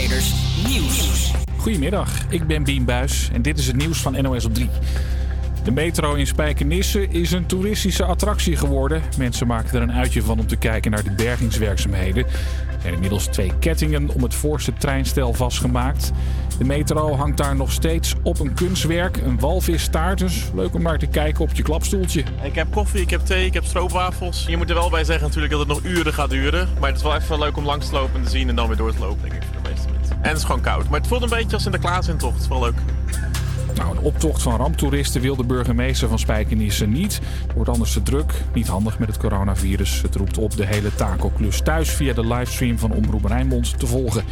Nieuws. Goedemiddag, ik ben Bien Buis en dit is het nieuws van NOS op 3. De metro in Spijkenisse is een toeristische attractie geworden. Mensen maken er een uitje van om te kijken naar de bergingswerkzaamheden. Er zijn inmiddels twee kettingen om het voorste treinstel vastgemaakt. De metro hangt daar nog steeds op een kunstwerk, een walvisstaart. Dus leuk om naar te kijken op je klapstoeltje. Ik heb koffie, ik heb thee, ik heb stroopwafels. Je moet er wel bij zeggen natuurlijk dat het nog uren gaat duren. Maar het is wel even leuk om langs te lopen en te zien en dan weer door te lopen, denk ik, En het is gewoon koud. Maar het voelt een beetje als in. Het is wel leuk. Nou, een optocht van ramptoeristen wil de burgemeester van Spijkenisse niet. Wordt anders te druk. Niet handig met het coronavirus. Het roept op de hele takelklus thuis via de livestream van Omroep Rijnmond te volgen.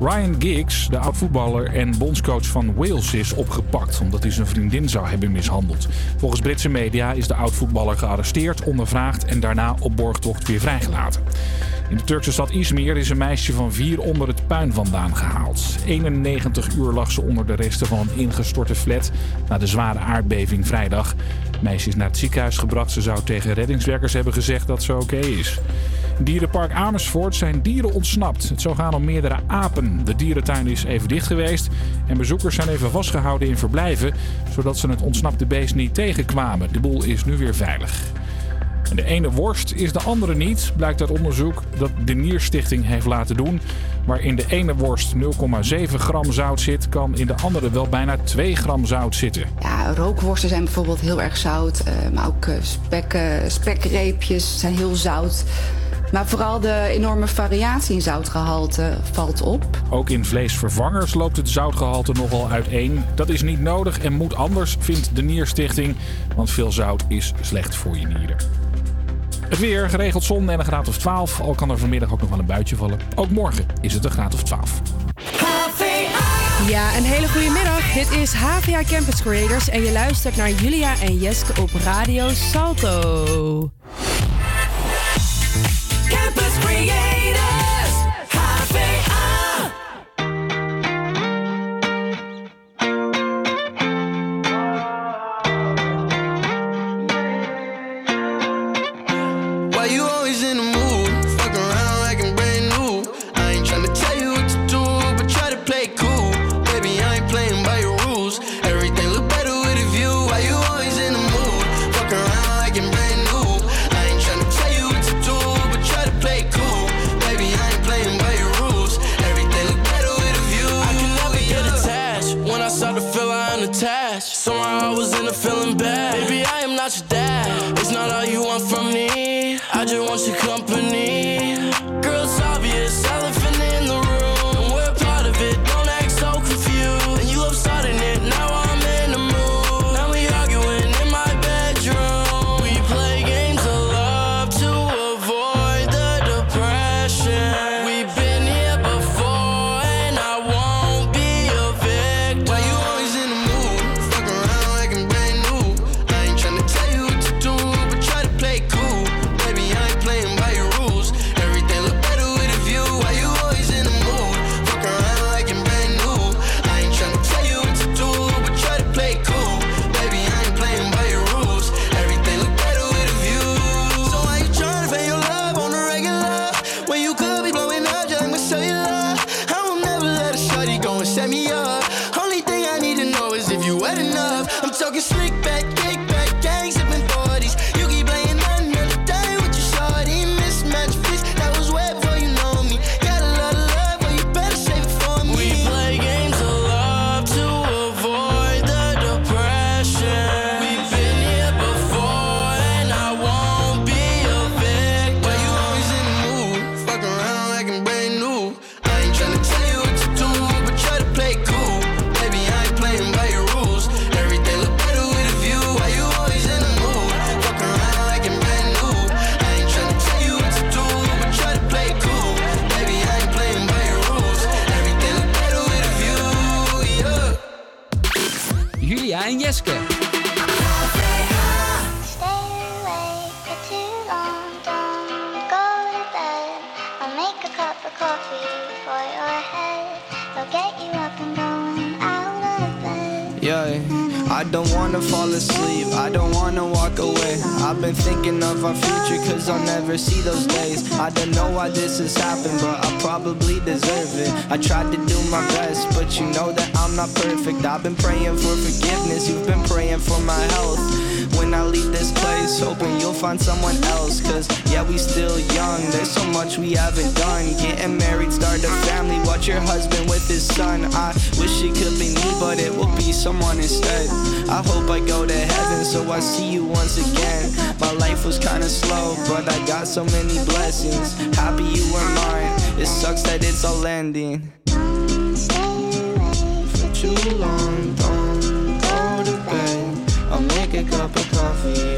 Ryan Giggs, de oud-voetballer en bondscoach van Wales, is opgepakt omdat hij zijn vriendin zou hebben mishandeld. Volgens Britse media is de oud-voetballer gearresteerd, ondervraagd en daarna op borgtocht weer vrijgelaten. In de Turkse stad Izmir is een meisje van vier onder het puin vandaan gehaald. 91 uur lag ze onder de resten van een ingestorte flat na de zware aardbeving vrijdag. Meisje is naar het ziekenhuis gebracht. Ze zou tegen reddingswerkers hebben gezegd dat ze oké is. Dierenpark Amersfoort zijn dieren ontsnapt. Het zou gaan om meerdere apen. De dierentuin is even dicht geweest en bezoekers zijn even vastgehouden in verblijven, zodat ze het ontsnapte beest niet tegenkwamen. De boel is nu weer veilig. De ene worst is de andere niet, blijkt uit onderzoek dat de Nierstichting heeft laten doen. Waar in de ene worst 0,7 gram zout zit, kan in de andere wel bijna 2 gram zout zitten. Ja, rookworsten zijn bijvoorbeeld heel erg zout. eh, maar ook eh, spekken, spekreepjes zijn heel zout. Maar vooral de enorme variatie in zoutgehalte valt op. Ook in vleesvervangers loopt het zoutgehalte nogal uiteen. Dat is niet nodig en moet anders, vindt de Nierstichting. Want veel zout is slecht voor je nieren. Het weer, geregeld zon en een graad of 12. Al kan er vanmiddag ook nog wel een buitje vallen. Ook morgen is het een graad of 12. Ja, een hele goede middag. Dit is HVA Campus Creators en je luistert naar Julia en Jeske op Radio Salto. Campus been thinking of our future, cause I'll never see those days. I don't know why this has happened, but I probably deserve it. I tried to do my best, but you know that I'm not perfect. I've been praying for forgiveness, you've been praying for my health. When I leave this place, hoping you'll find someone else. Cause yeah, we still young, there's so much we haven't done. Getting married, start a family, watch your husband with his son. I wish it could be me, but it will be someone instead. I hope I go to heaven, so I see you once again. Life was kinda slow, but I got so many blessings. Happy you were mine, it sucks that it's all ending. Don't stay away For too long, don't go to bed. I'll make a cup of coffee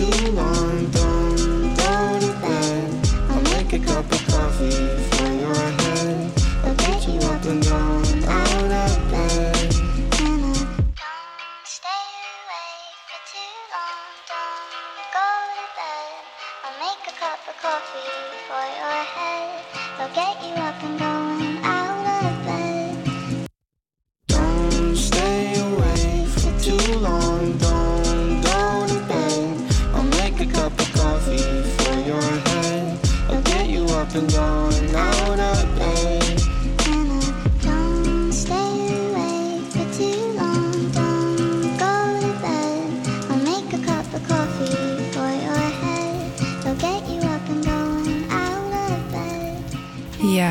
Too long, don't go to bed. I'll make a cup of coffee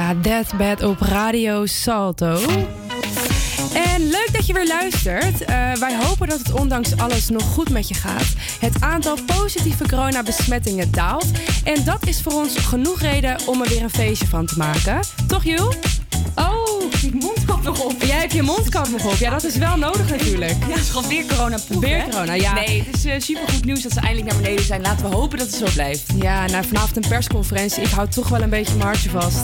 Ja, Deathbed op Radio Salto. En leuk dat je weer luistert. Eh, wij hopen dat het ondanks alles nog goed met je gaat. Het aantal positieve coronabesmettingen daalt. En dat is voor ons genoeg reden om er weer een feestje van te maken. Toch, Jules? Oh, ik mondkap nog op. Jij hebt je mondkap nog op. Ja, dat is wel nodig natuurlijk. Ja, het is gewoon weer corona Weer corona, ja. Nee, het is uh, super goed nieuws dat ze eindelijk naar beneden zijn. Laten we hopen dat het zo blijft. Ja, nou, vanavond een persconferentie. Ik hou toch wel een beetje mijn hartje vast.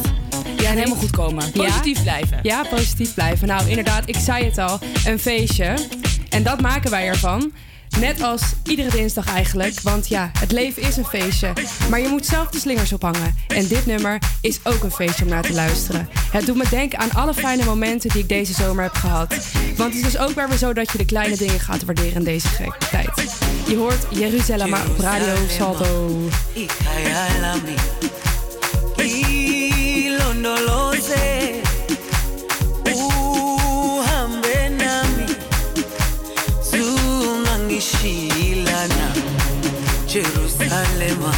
Ja, en helemaal goed komen. Positief blijven. Ja, positief blijven. Nou, inderdaad, ik zei het al, een feestje. En dat maken wij ervan. Net als iedere dinsdag eigenlijk. Want ja, het leven is een feestje. Maar je moet zelf de slingers ophangen. En dit nummer is ook een feestje om naar te luisteren. Het doet me denken aan alle fijne momenten die ik deze zomer heb gehad. Want het is ook weer weer zo dat je de kleine dingen gaat waarderen in deze gekke tijd. Je hoort Jeruzalem op Radio Salto. no lo sé. Uhambe nami zunangishilana Jerusalema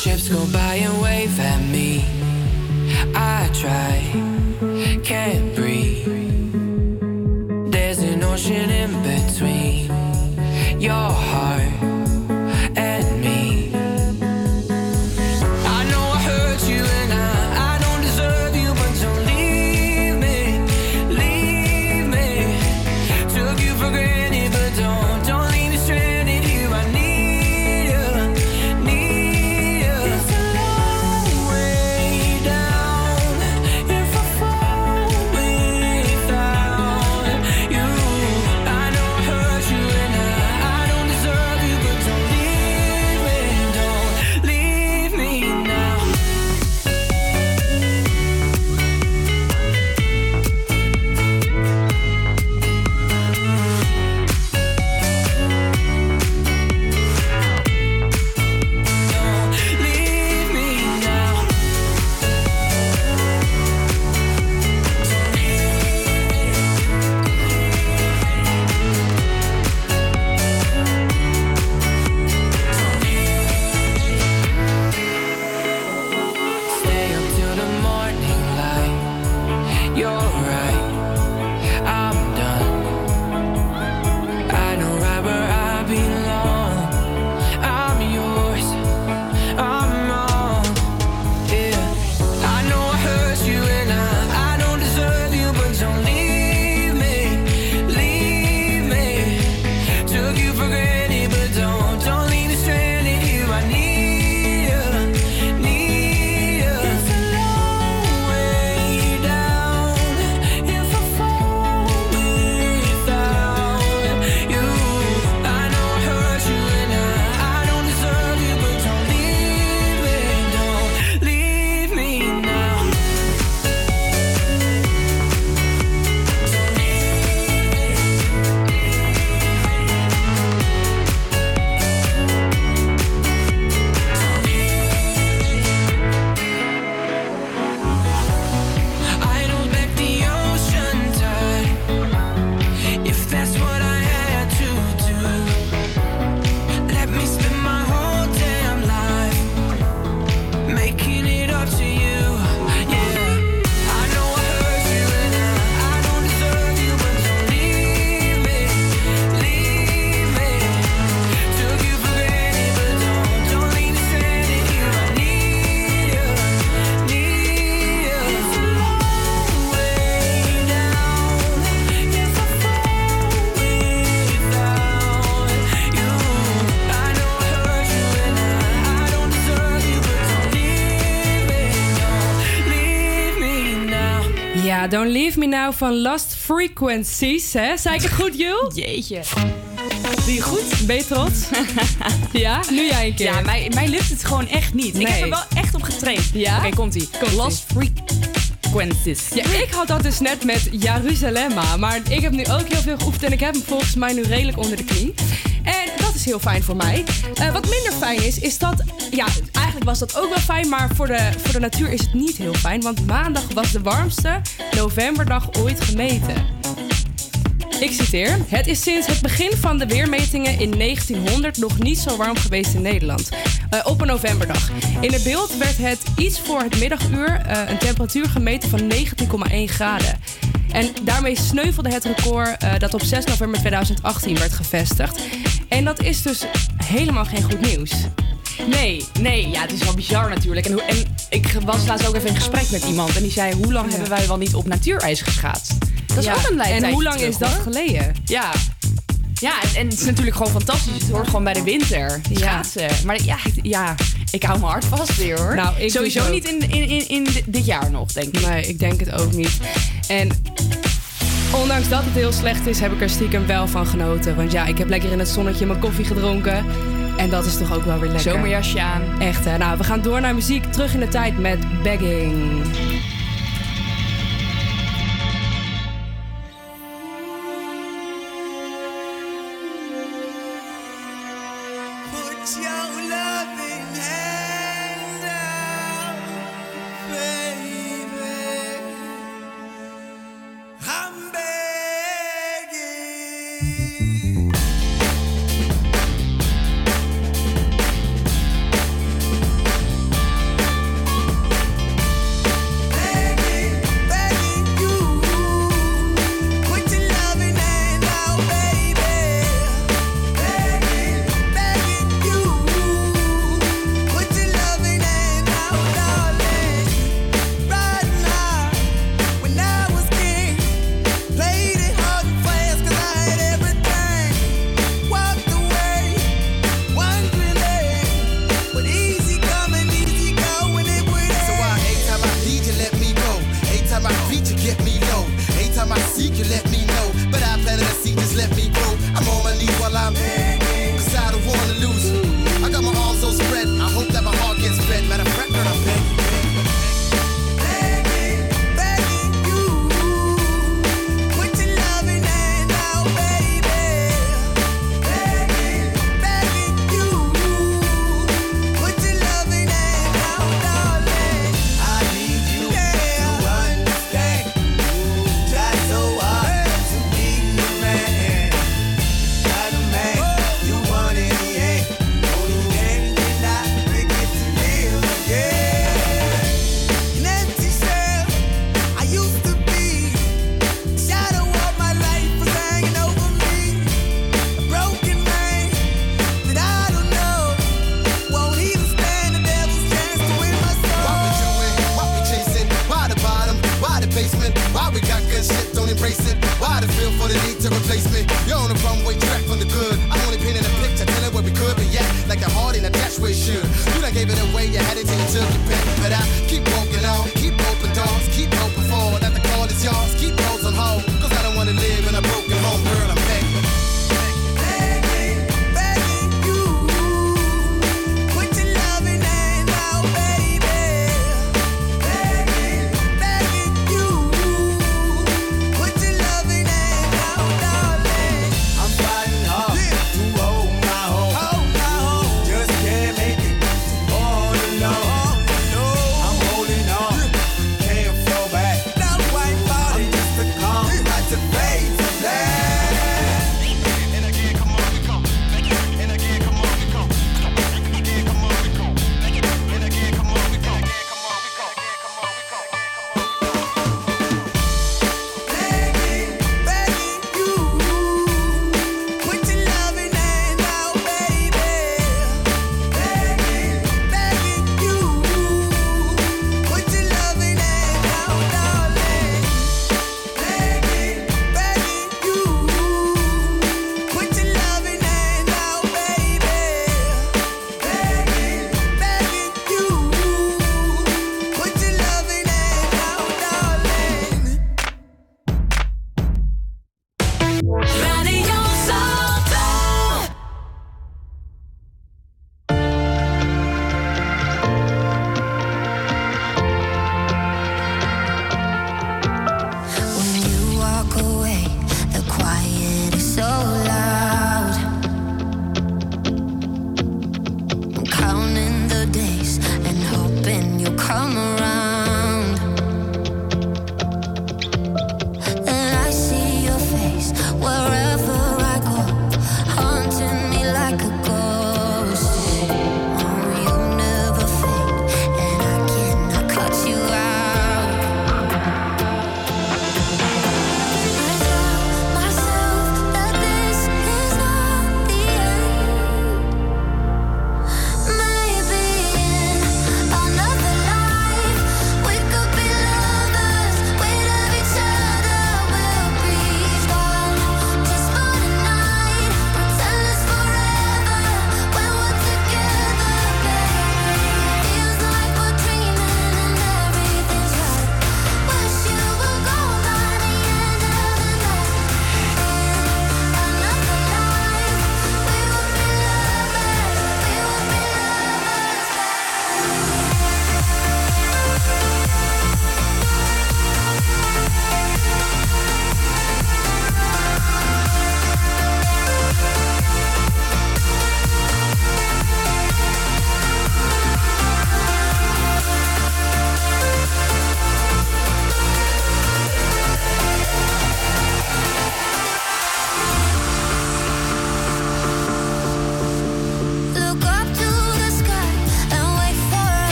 ships go by and wave at me. I try, can't Don't Leave Me Now van Lost Frequencies. Hè? Zei ik het goed, Jul? Jeetje. Doe je goed? Ben je trots? ja, nu jij een keer. Ja, mij, mij lukt het gewoon echt niet. Ik heb er wel echt op getraind. Ja? Oké, komt-ie. Lost Frequencies. Ja, ik had dat dus net met Jeruzalemma. Maar ik heb nu ook heel veel geoefend en ik heb hem volgens mij nu redelijk onder de knie. En dat is heel fijn voor mij. Eh, wat minder fijn is, is dat... Ja, was dat ook wel fijn, maar voor de, voor de natuur is het niet heel fijn. Want maandag was de warmste novemberdag ooit gemeten. Ik citeer. Het is sinds het begin van de weermetingen in 1900 nog niet zo warm geweest in Nederland. Eh, op een novemberdag. In het beeld werd het iets voor het middaguur eh, een temperatuur gemeten van 19,1 graden. En daarmee sneuvelde het record eh, dat op 6 november 2018 werd gevestigd. En dat is dus helemaal geen goed nieuws. Nee, nee, ja, het is wel bizar natuurlijk. En, en ik was laatst ook even in gesprek met iemand en die zei: Hoe lang hebben wij wel niet op natuurijs geschaatst? Dat is Ja, ook een en tijdje hoe lang terug, is dat hoor. geleden? Ja. Ja, en, en het is natuurlijk gewoon fantastisch. Het hoort gewoon bij de winter. Schaatsen. Maar ja, ik- ja, ik hou mijn hart vast weer hoor. Nou, ik Sowieso dus ook. niet in, in, in, in di- dit jaar nog, denk ik. Nee, ik denk het ook niet. En ondanks dat het heel slecht is, heb ik er stiekem wel van genoten. Want ja, ik heb lekker in het zonnetje mijn koffie gedronken. En dat is toch ook wel weer lekker. Zomerjasje aan. Echt hè. Nou, we gaan door naar muziek. Terug in de tijd met Begging.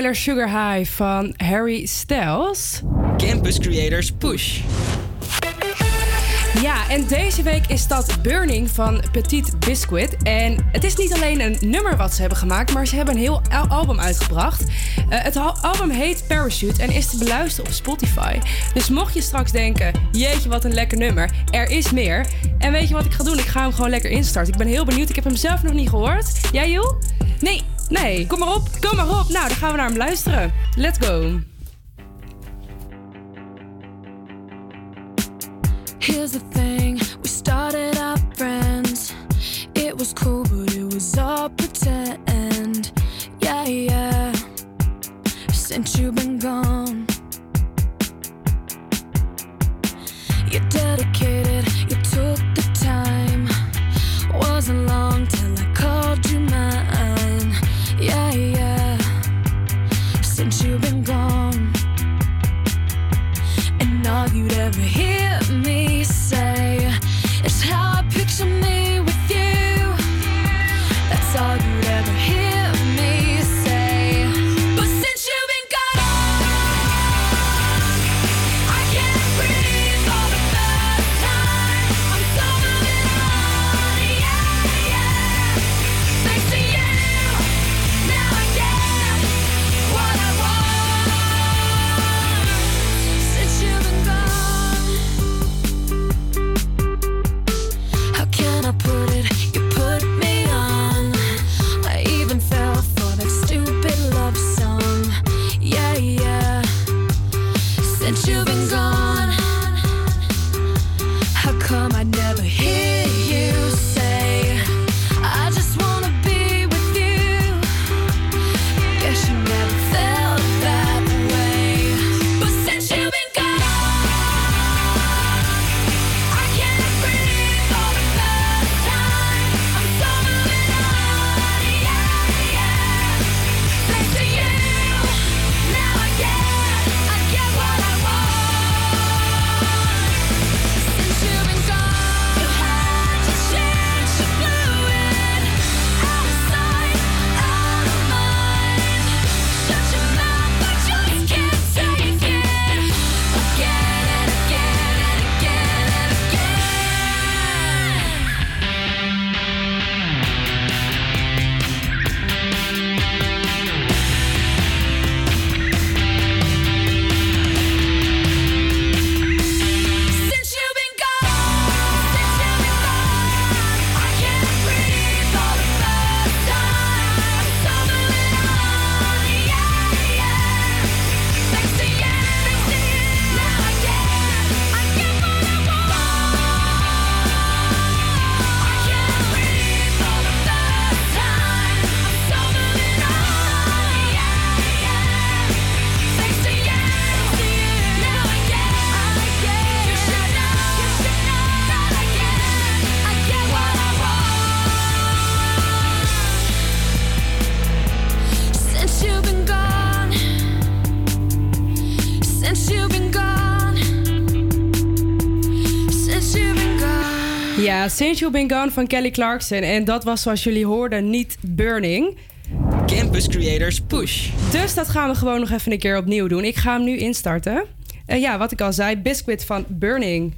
Watermelon Sugar High van Harry Styles. Campus Creators Push. Ja, en deze week is dat Burning van Petit Biscuit. En het is niet alleen een nummer wat ze hebben gemaakt, maar ze hebben een heel al- album uitgebracht. Eh, het al- album heet Parachute en is te beluisteren op Spotify. Dus mocht je straks denken, jeetje wat een lekker nummer, er is meer. En weet je wat ik ga doen? Ik ga hem gewoon lekker instarten. Ik ben heel benieuwd, ik heb hem zelf nog niet gehoord. Jij Joel? Nee. Nee, kom maar op, kom maar op. Nou, dan gaan we naar hem luisteren. Let's go. Here's the thing, we started out friends. It was cool, but it was all pretend. Yeah, yeah. Since you've been gone, Since You've Been Gone van Kelly Clarkson. En dat was zoals jullie hoorden niet Burning. Campus Creators Push. Dus dat gaan we gewoon nog even een keer opnieuw doen. Ik ga hem nu instarten. Eh, ja, wat ik al zei, Biscuit van Burning.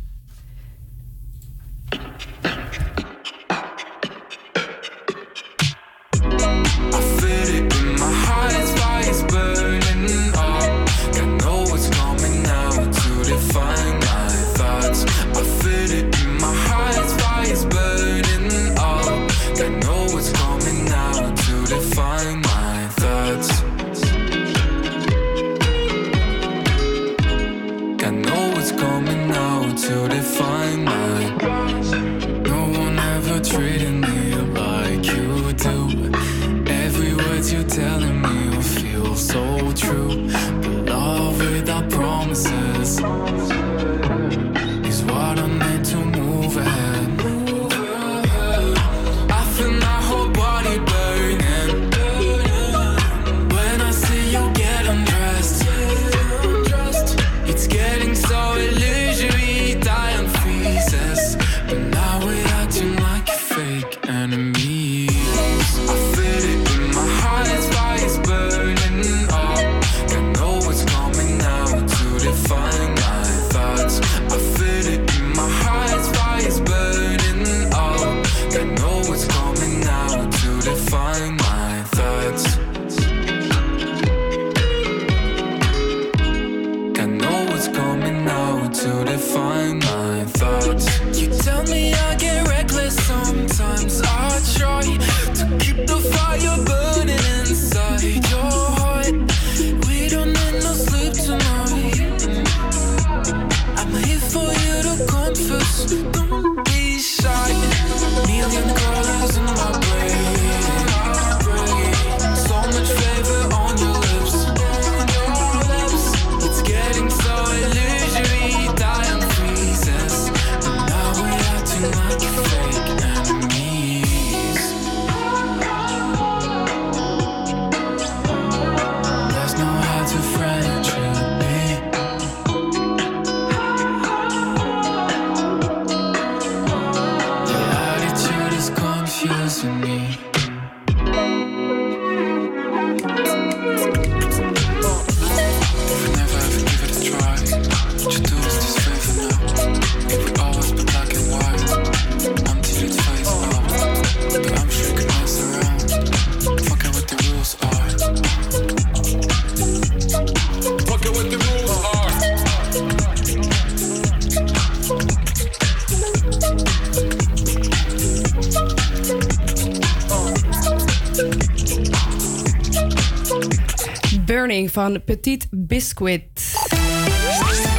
Van Petit Biscuit.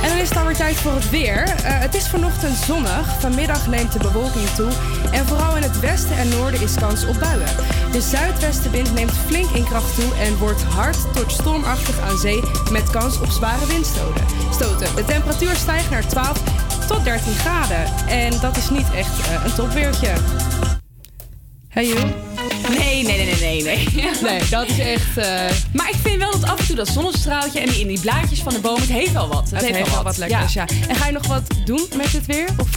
En dan is het alweer tijd voor het weer. Eh, het is vanochtend zonnig. Vanmiddag neemt de bewolking toe. En vooral in het westen en noorden is kans op buien. De zuidwestenwind neemt flink in kracht toe en wordt hard tot stormachtig aan zee met kans op zware windstoten. Stoten. De temperatuur stijgt naar 12 tot 13 graden. En dat is niet echt eh, een topweertje. Hey. Nee, nee, nee, nee, nee. Nee, nee dat is echt... eh, Maar ik vind wel dat af en toe dat zonnestraaltje en die, in die blaadjes van de boom, het heeft wel wat. Het heeft wel wat lekkers, ja. En ga je nog wat doen met dit weer? Of?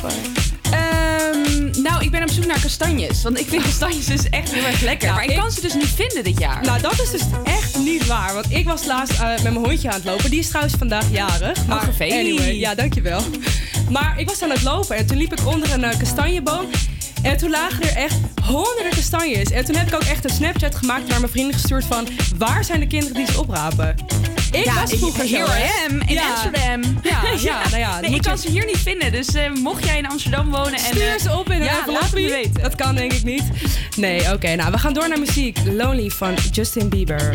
Ehm, nou, ik ben op zoek naar kastanjes. Want ik vind kastanjes dus echt heel erg lekker. Nou, maar ik, ik- kan ze dus niet vinden dit jaar. Nou, dat is dus echt niet waar. Want ik was laatst eh, met mijn hondje aan het lopen. Die is trouwens vandaag jarig. Maar gefelie. anyway, ja, dankjewel. Maar ik was aan het lopen en toen liep ik onder een kastanjeboom. En toen lagen er echt honderden kastanjes. En toen heb ik ook echt een Snapchat gemaakt naar mijn vrienden gestuurd van... waar zijn de kinderen die ze oprapen? Ik ja, was vroeger hè? am in Ja. Amsterdam. Ja, ja, nou ja. Nee, ik kan ze hier niet vinden. Dus eh, mocht jij in Amsterdam wonen en... Stuur eh, ze op in een ja, laat me weten. Dat kan denk ik niet. Nee, oké. nou, we gaan door naar muziek. Lonely van Justin Bieber.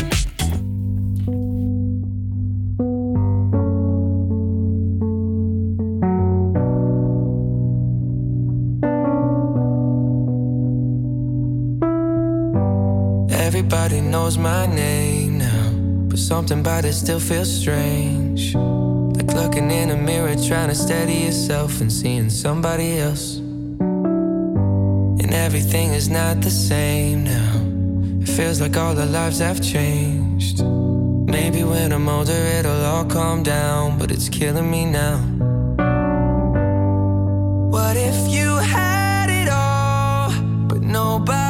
Knows my name now, but something about it still feels strange. Like looking in a mirror, trying to steady yourself and seeing somebody else. And everything is not the same now. It feels like all our lives have changed. Maybe when I'm older, it'll all calm down, but it's killing me now. What if you had it just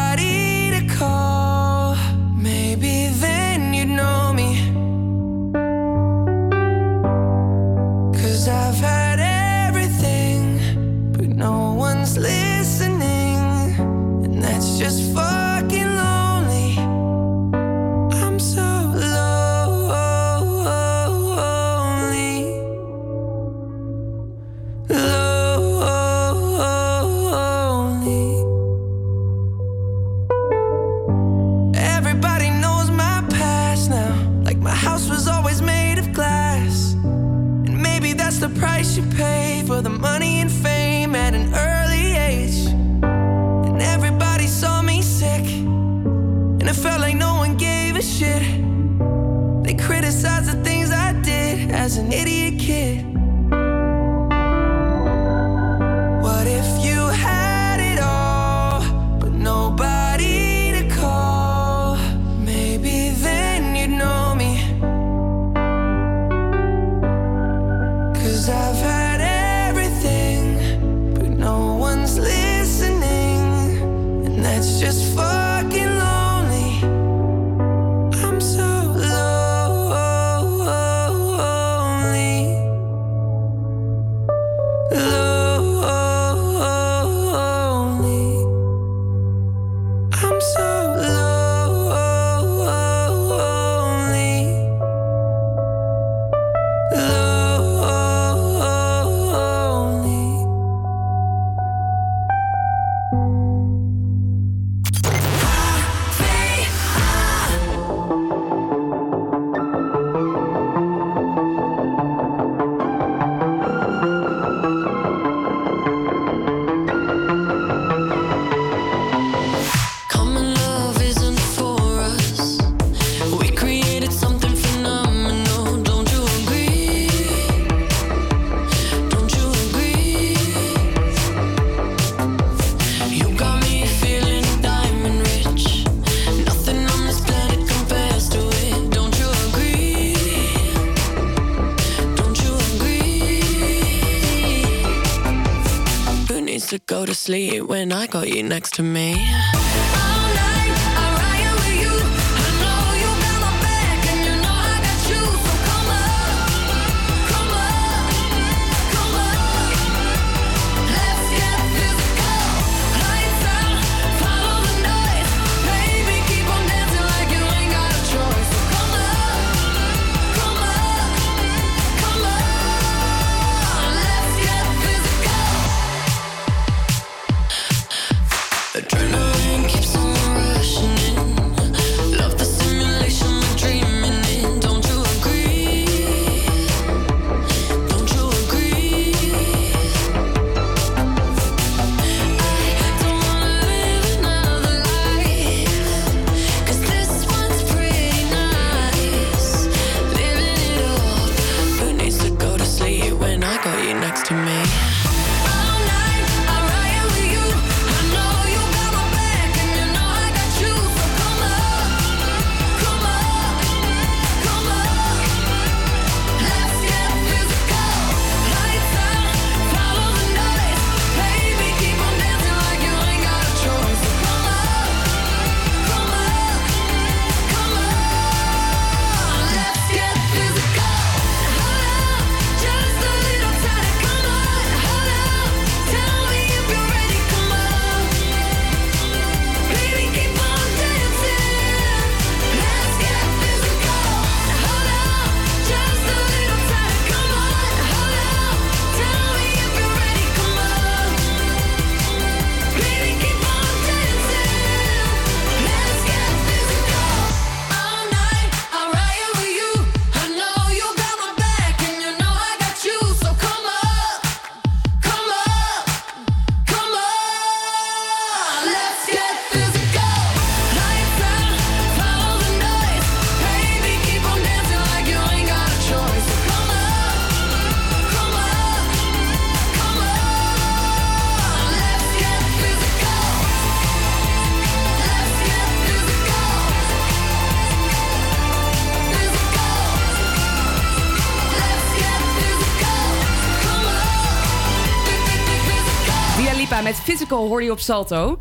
je op Salto.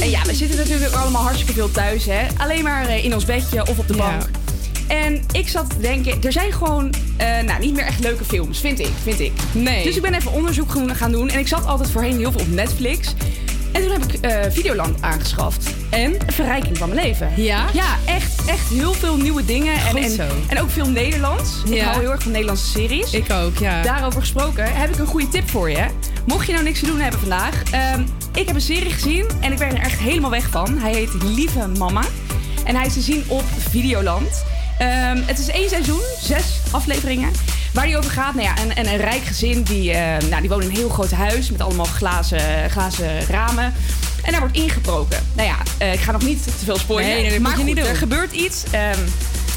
En ja, we zitten natuurlijk allemaal hartstikke veel thuis, hè. Alleen maar eh, in ons bedje of op de bank. En ik zat te denken, er zijn gewoon eh, nou, niet meer echt leuke films, vind ik. Vind ik. Nee. Dus ik ben even onderzoek gaan- gaan doen. En ik zat altijd voorheen heel veel op Netflix. En En toen heb ik eh, Videoland aangeschaft. En een verrijking van mijn leven. Ja? Ja, echt, echt heel veel nieuwe dingen. En, Goed en, zo. en ook veel Nederlands. Ik Ja. hou heel erg van Nederlandse series. Ik ook, ja. Daarover gesproken heb ik een goede tip voor je. Mocht je nou niks te doen hebben vandaag. ehm, ik heb een serie gezien en ik ben er echt helemaal weg van. Hij heet Lieve Mama. En hij is te zien op Videoland. Ehm, het is één seizoen, zes afleveringen. Waar die over gaat, nou ja, een, een, een rijk gezin die, eh, nou, die woont in een heel groot huis met allemaal glazen, glazen ramen. En daar wordt ingebroken. Nou ja, eh, ik ga nog niet te veel spoilen. Nee, nee, dat maar goed, niet er gebeurt iets. ehm,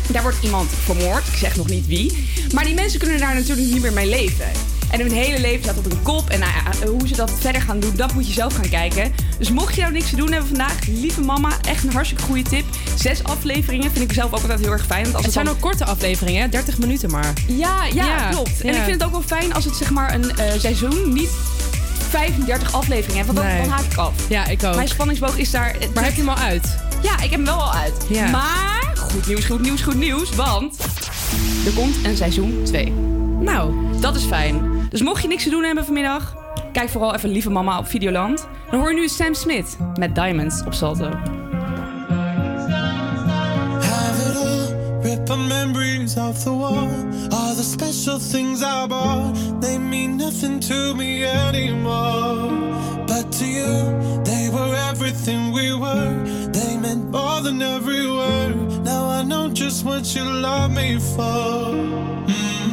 daar wordt iemand vermoord. Ik zeg nog niet wie. Maar die mensen kunnen daar natuurlijk niet meer mee leven. En hun hele leven staat op hun kop. En nou ja, hoe ze dat verder gaan doen, dat moet je zelf gaan kijken. Dus mocht je nou niks te doen hebben vandaag, lieve mama, echt een hartstikke goede tip. Zes afleveringen vind ik zelf ook altijd heel erg fijn. Want als Het het zijn dan... ook korte afleveringen, hè? 30 minuten maar. Ja, ja, Ja, klopt. En ik vind het ook wel fijn als het zeg maar een eh, seizoen niet 35 afleveringen. Want dan, Nee. dan haak ik af. Ja, ik ook. Mijn spanningsboog is daar... Maar heb je hem al uit? Ja, ik heb hem wel al uit. Ja. Maar goed nieuws, goed nieuws, goed nieuws. Want er komt een seizoen 2. Nou, dat is fijn. Dus mocht je niks te doen hebben vanmiddag, kijk vooral even Lieve Mama op Videoland. Dan hoor je nu Sam Smith met Diamonds op Salto. Memories off the wall. All the special things I bought, they mean nothing to me anymore. But to you, they were everything we were. They meant more than every word. Now I know just what you love me for. Mm.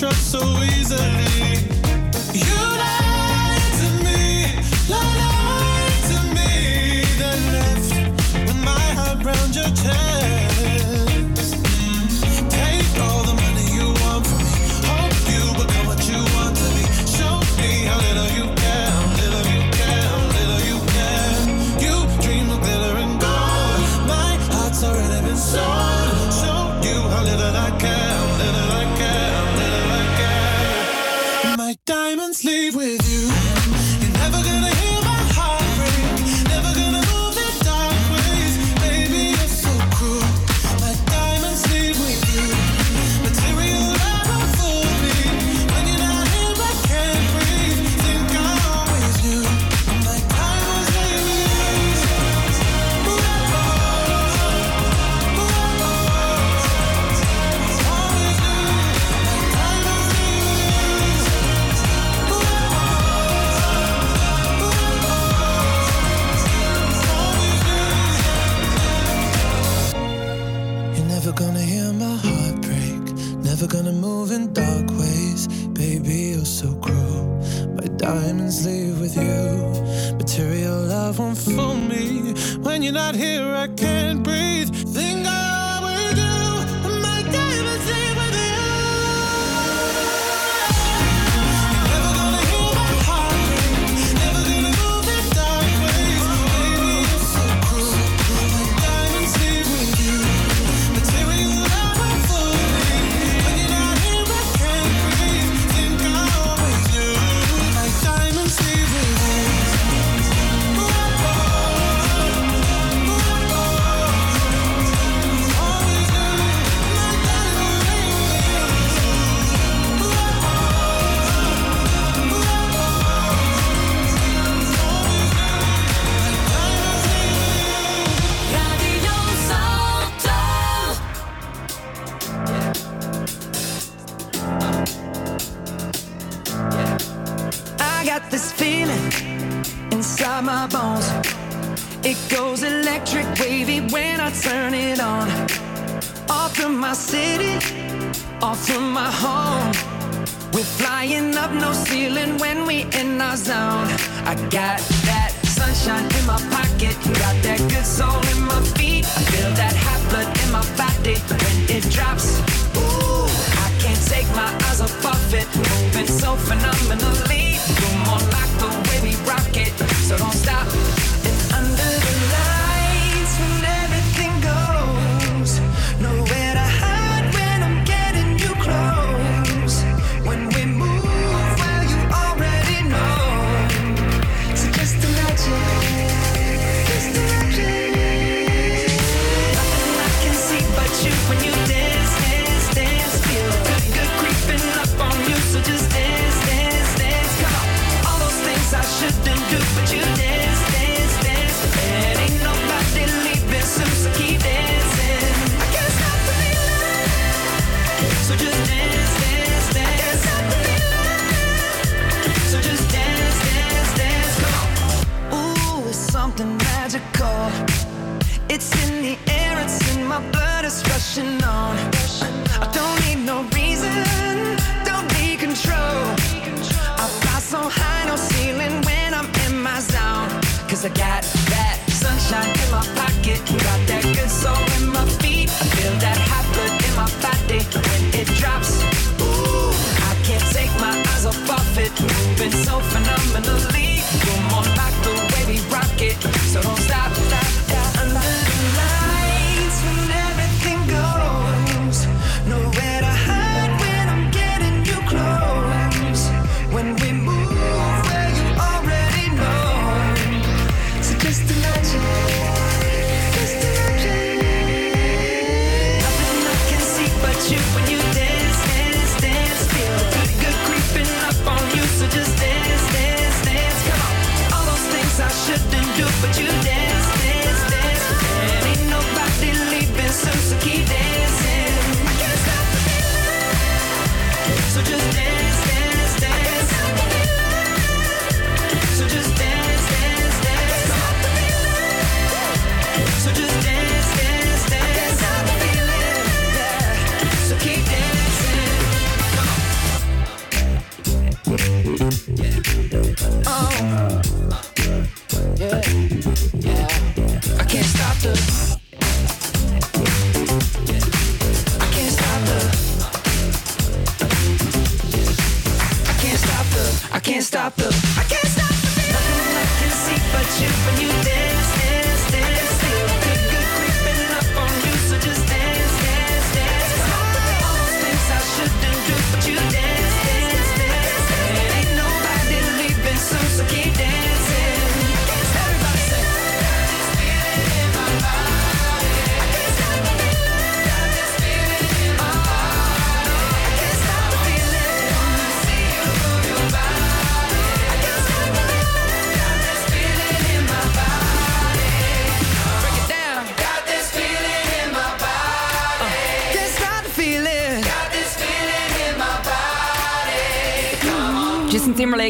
Trust so easily.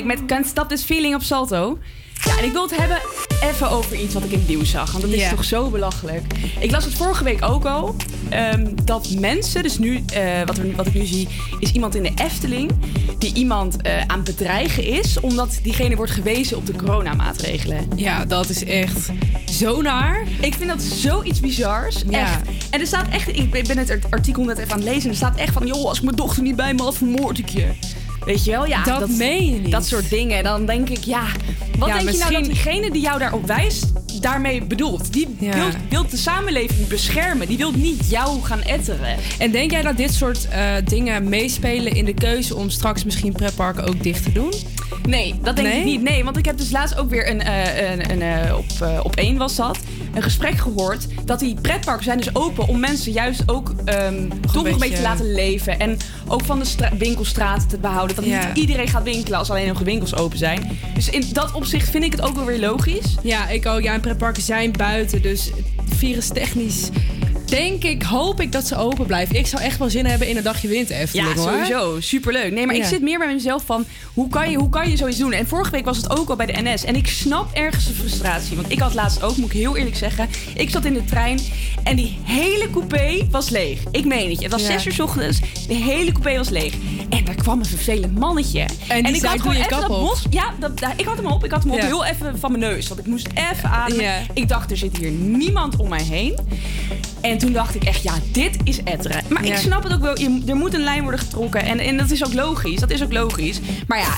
Met Can't Stop This Feeling op Salto. Ja, en ik wil het hebben even over iets wat ik in het nieuws zag. Want dat is toch zo belachelijk. Ik las het vorige week ook al. ehm, dat mensen, dus nu, eh, wat, wat ik nu zie, is iemand in de Efteling... die iemand eh, aan het bedreigen is... omdat diegene wordt gewezen op de coronamaatregelen. Ja, dat is echt zo naar. Ik vind dat zoiets bizars. Ja. Echt. En er staat echt... Ik ben het artikel net even aan het lezen... en er staat echt van... joh, als ik mijn dochter niet bij me had, vermoord ik je. Weet je wel? Ja, Dat meen je niet. Dat soort dingen. Dan denk ik, ja... Wat Ja, denk je nou dat diegene die jou daarop wijst... daarmee bedoelt? Die Ja. wil, wil de samenleving beschermen. Die wil niet jou gaan etteren. En denk jij dat dit soort eh, dingen meespelen in de keuze om straks misschien pretparken ook dicht te doen? Nee, dat denk Nee? ik niet. Nee, want ik heb dus laatst ook weer een, eh, een, een eh, op, op één was dat. Een gesprek gehoord dat die pretparken zijn dus open om mensen juist ook ehm toch nog een beetje beetje- te laten leven. En ook van de stra- winkelstraten te behouden. Dat Ja. niet iedereen gaat winkelen als alleen nog de winkels open zijn. Dus in dat opzicht vind ik het ook wel weer logisch. Ja, ik ook. Ja, en pretparken zijn buiten, dus virustechnisch denk ik, hoop ik dat ze open blijft. Ik zou echt wel zin hebben in een dagje winter. Ja, hoor. sowieso. Superleuk. Nee, maar ik zit meer bij mezelf van, hoe kan, je, hoe kan je zoiets doen? En vorige week was het ook al bij de NS. En ik snap ergens de frustratie. Want ik had laatst ook, moet ik heel eerlijk zeggen, ik zat in de trein en die hele coupé was leeg. Ik meen het. Het was 6 uur s ochtends, de hele coupé was leeg. En daar kwam een vervelend mannetje. En, en ik zei, had gewoon dat bos. Ja, dat, ik had hem op. Ik had hem op heel even van mijn neus. Want ik moest even ademen. Ik dacht, er zit hier niemand om mij heen. En toen dacht ik echt, ja, dit is etteren. Maar ik snap het ook wel, er moet een lijn worden getrokken. En, en dat is ook logisch, dat is ook logisch. Maar ja,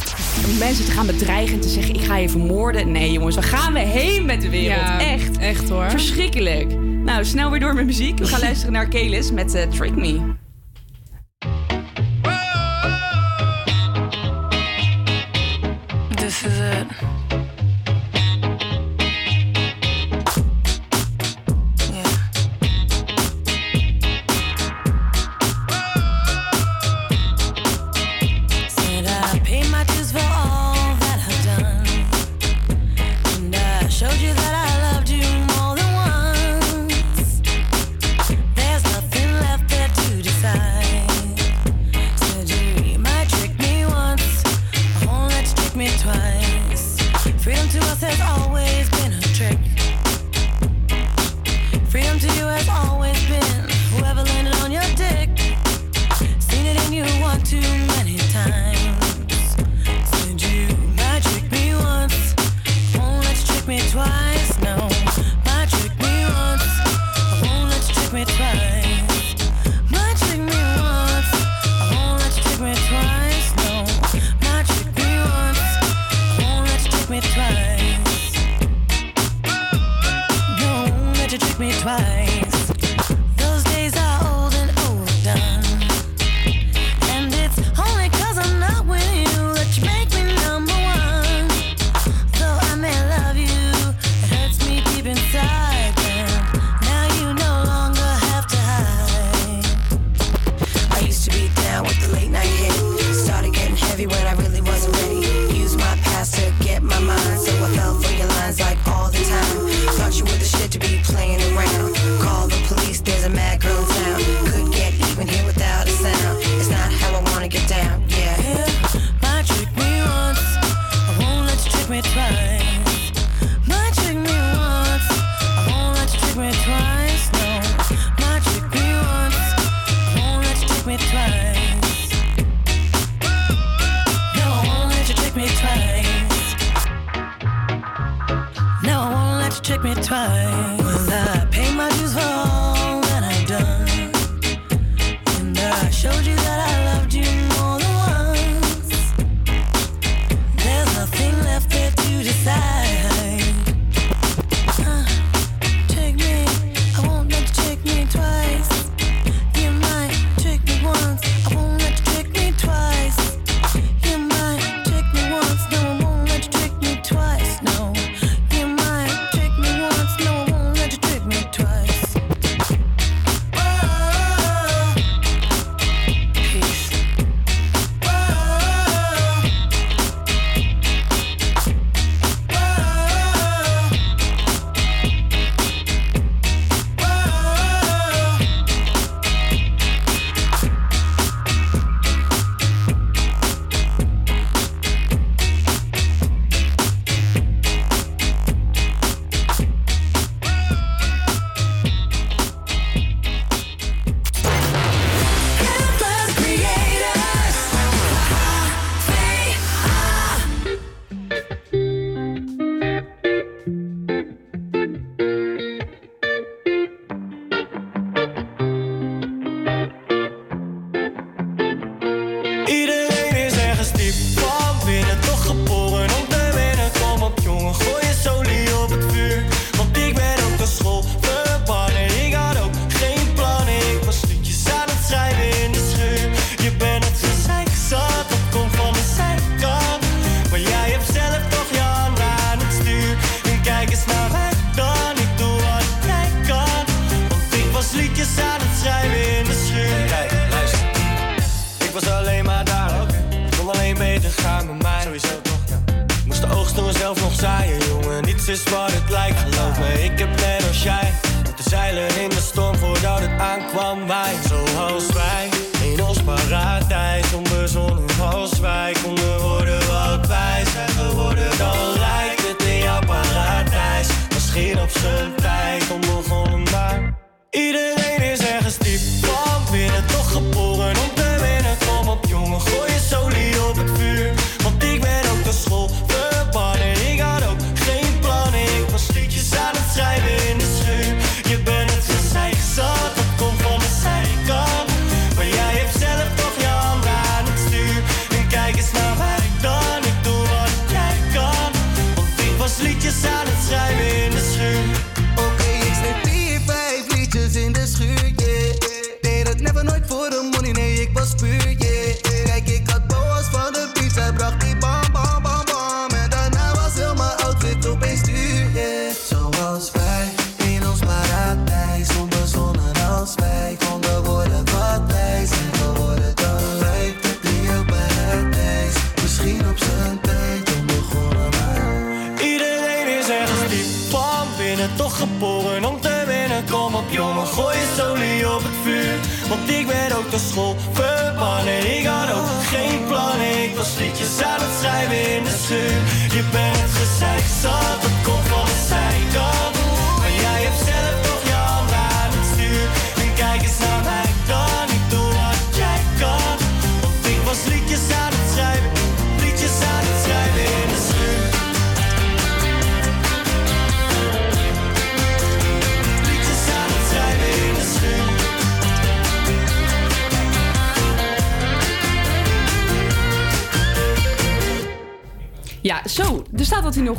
mensen te gaan bedreigen en te zeggen, ik ga je vermoorden. Nee jongens, waar gaan we heen met de wereld? Echt. Echt hoor. Verschrikkelijk. Nou, snel weer door met muziek. We gaan luisteren naar Kelis met eh, Trick Me. This is it.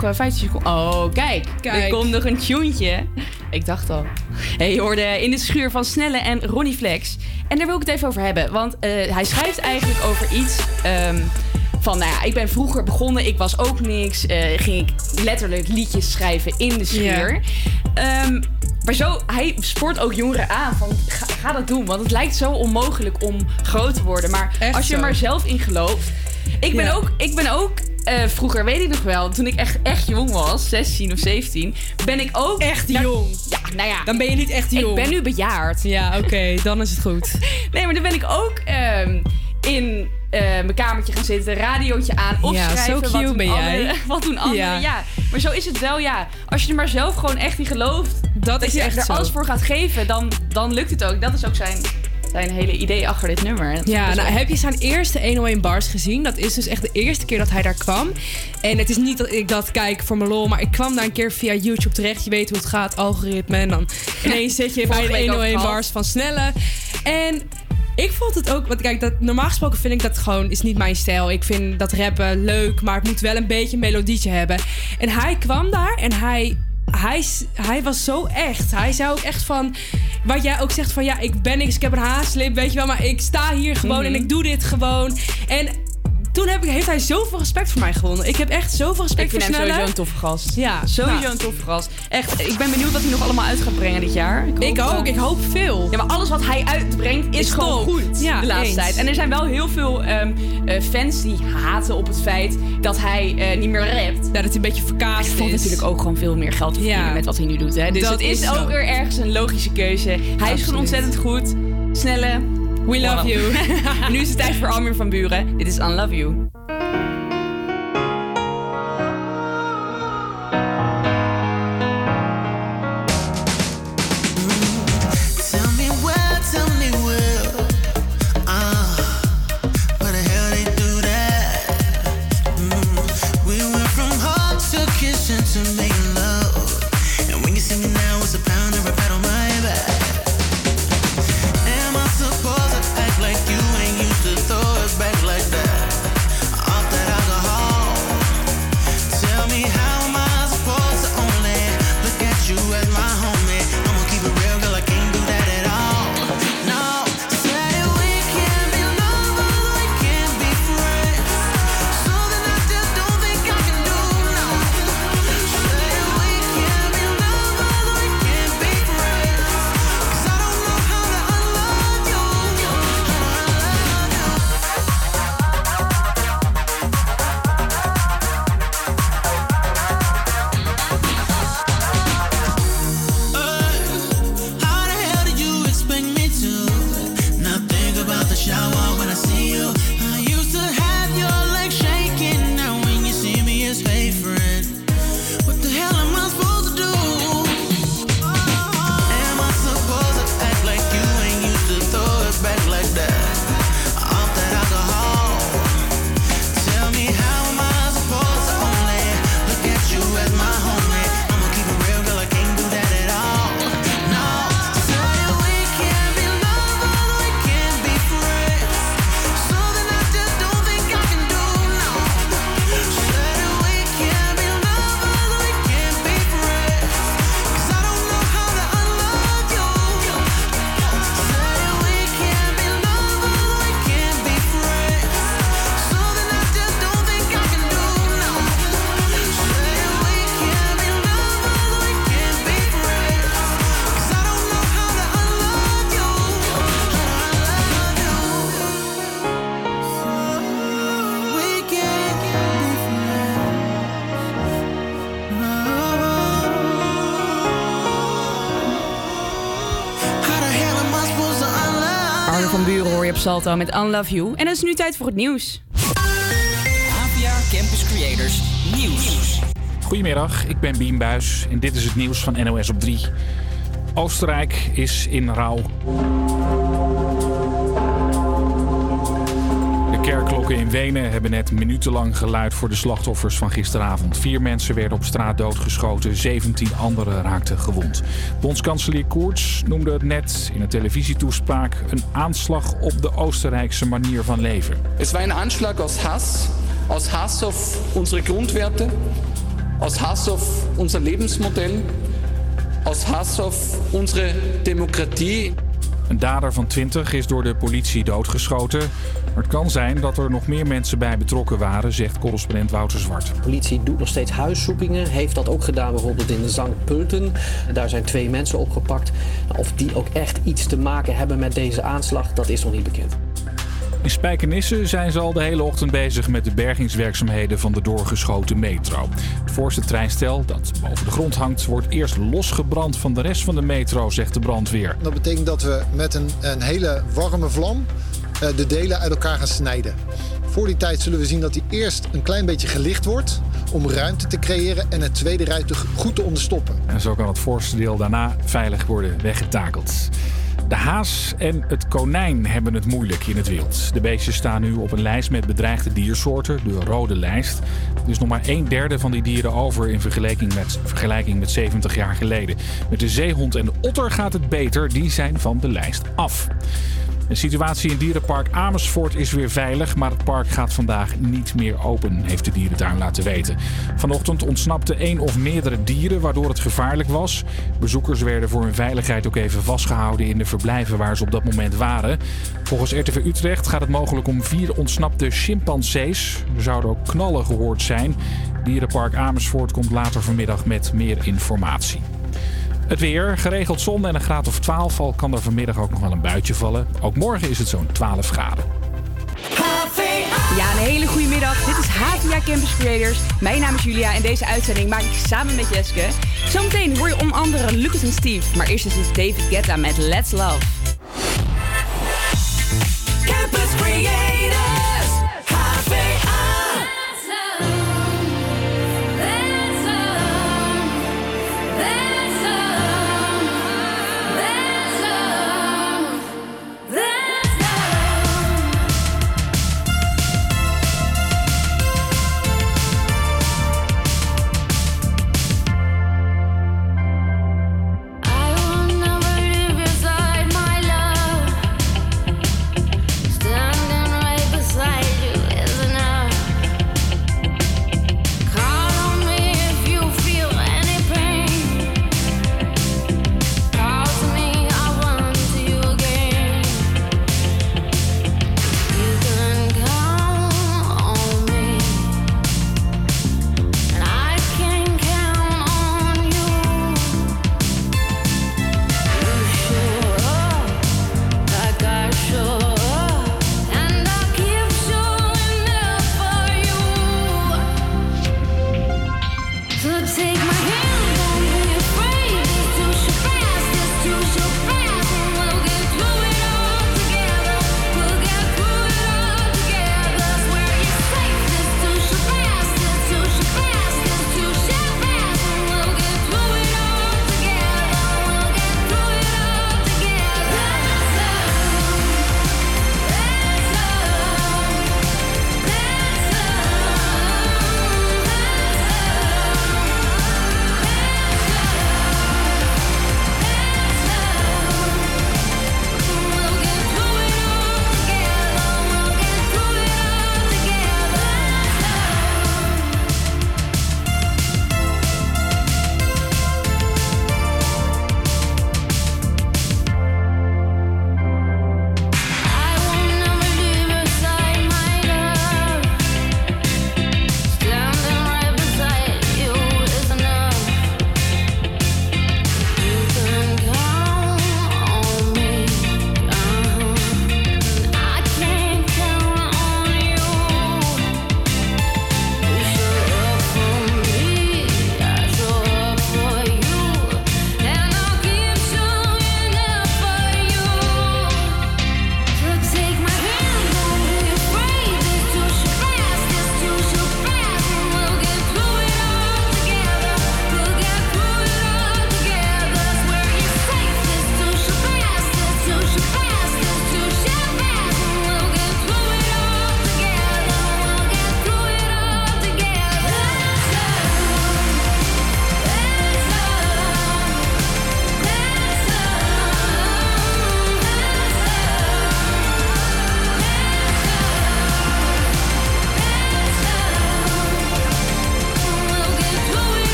Nog eh, 15 seconden... Oh, kijk. Kijk. Er komt nog een tuentje. Ik dacht al. Hey, je hoorde in de schuur van Snelle en Ronnie Flex. En daar wil ik het even over hebben. Want eh, hij schrijft eigenlijk over iets... ehm, van, nou ja, ik ben vroeger begonnen. Ik was ook niks. eh, ging ik letterlijk liedjes schrijven in de schuur. Ehm, maar zo, hij spoort ook jongeren aan van ga, ga dat doen. Want het lijkt zo onmogelijk om groot te worden. Maar Echt als je er maar zelf in gelooft. Ik ben Ja. ook, ik ben ook eh, vroeger, weet ik nog wel, toen ik echt, echt jong was, 16 of 17, ben ik ook... Echt jong? Ja, nou ja. Dan ben je niet echt jong. Ik ben nu bejaard. Ja, oké, dan is het goed. Nee, maar dan ben ik ook ehm, in eh, mijn kamertje gaan zitten, radiootje aan, Ja, opschrijven. zo wat cute doen ben jij. Wat doen anderen, Ja. ja. Maar zo is het wel, ja. Als je er maar zelf gewoon echt in gelooft, Dat is je echt er zo. alles voor gaat geven, dan, dan lukt het ook. Dat is ook zijn, zijn hele idee achter dit nummer. Dat Ja, nou heb je zijn eerste 101 bars gezien? Dat is dus echt de eerste keer dat hij daar kwam. En het is niet dat ik dat kijk voor mijn lol, maar ik kwam daar een keer via YouTube terecht. Je weet hoe het gaat, algoritme. En dan ineens zit je bij de week over 101 gehad. bars van Snelle. En ik vond het ook, want kijk, dat, normaal gesproken vind ik dat gewoon is niet mijn stijl. Ik vind dat rappen leuk, maar het moet wel een beetje een melodietje hebben. En hij kwam daar en hij, hij, hij was zo echt. Hij zei ook echt van, wat jij ook zegt van ja, ik ben niks, ik heb een haaslip, weet je wel, maar ik sta hier gewoon en Mhm. ik doe dit gewoon. En toen heb ik, heeft hij zoveel respect voor mij gewonnen. Ik heb echt zoveel respect Ik vind voor hem Snelle. sowieso een toffe gast. Ja, Sowieso nou. een toffe gast. Echt, ik ben benieuwd wat hij nog allemaal uit gaat brengen dit jaar. Ik hoop, ook, eh, ik hoop veel. Ja, maar alles wat hij uitbrengt is, Is gewoon top. goed Ja, de laatste eens. tijd. En er zijn wel heel veel ehm, eh, fans die haten op het feit dat hij eh, niet meer rapt. Ja, dat hij een beetje verkaasd Hij valt is. natuurlijk ook gewoon veel meer geld verdienen Ja. met wat hij nu doet. Hè? Dus Dat het is, ook weer ergens een logische keuze. Hij is gewoon ontzettend goed. Snelle. We love you. nu is het tijd voor Armin van Buren. Dit is Unlove You. Salto met Unlove You. En dan is nu tijd voor het nieuws. APA Campus Creators Nieuws. Goedemiddag, ik ben Bien Buis en dit is het nieuws van NOS op 3. Oostenrijk is in rouw. In Wenen hebben net minutenlang geluid voor de slachtoffers van gisteravond. Vier mensen werden op straat doodgeschoten, 17 anderen raakten gewond. Bondskanselier Koerts noemde het net in een televisietoespraak een aanslag op de Oostenrijkse manier van leven. Es war ein Anschlag aus Hass, aus Hass auf unsere Grundwerte, aus Hass auf unser Lebensmodell, aus Hass auf unsere Demokratie. Een dader van 20 is door de politie doodgeschoten. Maar het kan zijn dat er nog meer mensen bij betrokken waren, zegt correspondent Wouter Zwart. De politie doet nog steeds huiszoekingen. Heeft dat ook gedaan bijvoorbeeld in de Zangpulten. Daar zijn twee mensen opgepakt. Nou, Of die ook echt iets te maken hebben met deze aanslag, dat is nog niet bekend. In Spijkenisse zijn ze al de hele ochtend bezig met de bergingswerkzaamheden van de doorgeschoten metro. Het voorste treinstel dat boven de grond hangt, wordt eerst losgebrand van de rest van de metro, zegt de brandweer. Dat betekent dat we met een, een hele warme vlam de delen uit elkaar gaan snijden. Voor die tijd zullen we zien dat die eerst een klein beetje gelicht wordt om ruimte te creëren en het tweede ruimte goed te onderstoppen. En zo kan het voorste deel daarna veilig worden weggetakeld. De haas en het konijn hebben het moeilijk in het wild. De beestjes staan nu op een lijst met bedreigde diersoorten, de rode lijst. Er is nog maar een derde van die dieren over in vergelijking met, vergelijking met 70 jaar geleden. Met de zeehond en de otter gaat het beter, die zijn van de lijst af. De situatie in dierenpark Amersfoort is weer veilig, maar het park gaat vandaag niet meer open, heeft de dierentuin laten weten. Vanochtend ontsnapte één of meerdere dieren, waardoor het gevaarlijk was. Bezoekers werden voor hun veiligheid ook even vastgehouden in de verblijven waar ze op dat moment waren. Volgens RTV Utrecht gaat het mogelijk om vier ontsnapte chimpansees. Er zouden ook knallen gehoord zijn. Dierenpark Amersfoort komt later vanmiddag met meer informatie. Het weer, geregeld zon en een graad of 12, al kan er vanmiddag ook nog wel een buitje vallen. Ook morgen is het zo'n 12 graden. Ja, een hele goede middag. Dit is HVA Campus Creators. Mijn naam is Julia en deze uitzending maak ik samen met Jeske. Zometeen hoor je onder andere Lucas en Steve. Maar eerst is het David Guetta met Let's Love. Campus Creators,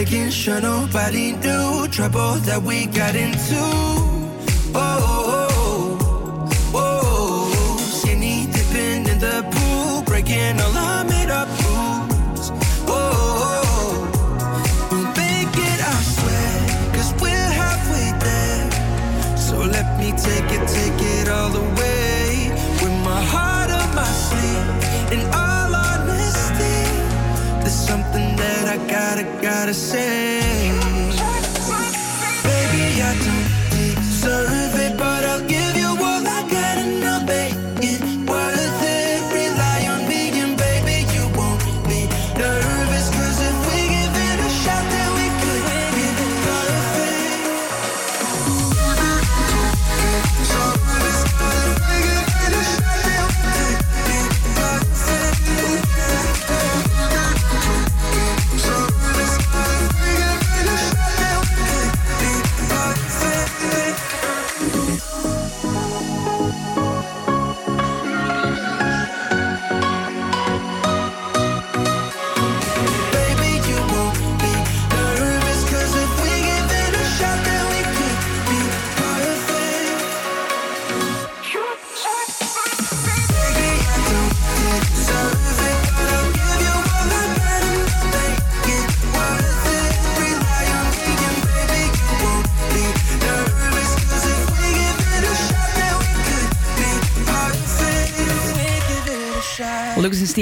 making sure nobody knew trouble that we got into. Oh. say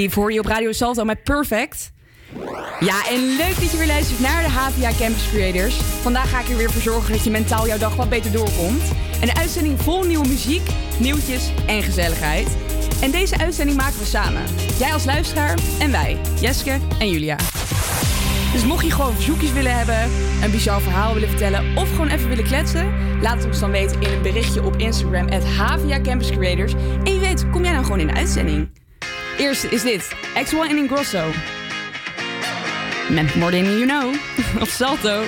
voor je op Radio Salto met Perfect. Ja, en leuk dat je weer luistert naar de HVA Campus Creators. Vandaag ga ik er weer voor zorgen dat je mentaal jouw dag wat beter doorkomt. Een uitzending vol nieuwe muziek, nieuwtjes en gezelligheid. En deze uitzending maken we samen. Jij als luisteraar en wij, Jeske en Julia. Dus mocht je gewoon verzoekjes willen hebben, een bizar verhaal willen vertellen of gewoon even willen kletsen, laat het ons dan weten in een berichtje op Instagram at Campus Creators. En je weet, kom jij dan gewoon in de uitzending. Eerst is dit X1 en Ingrosso. Met More Than You Know. of Salto.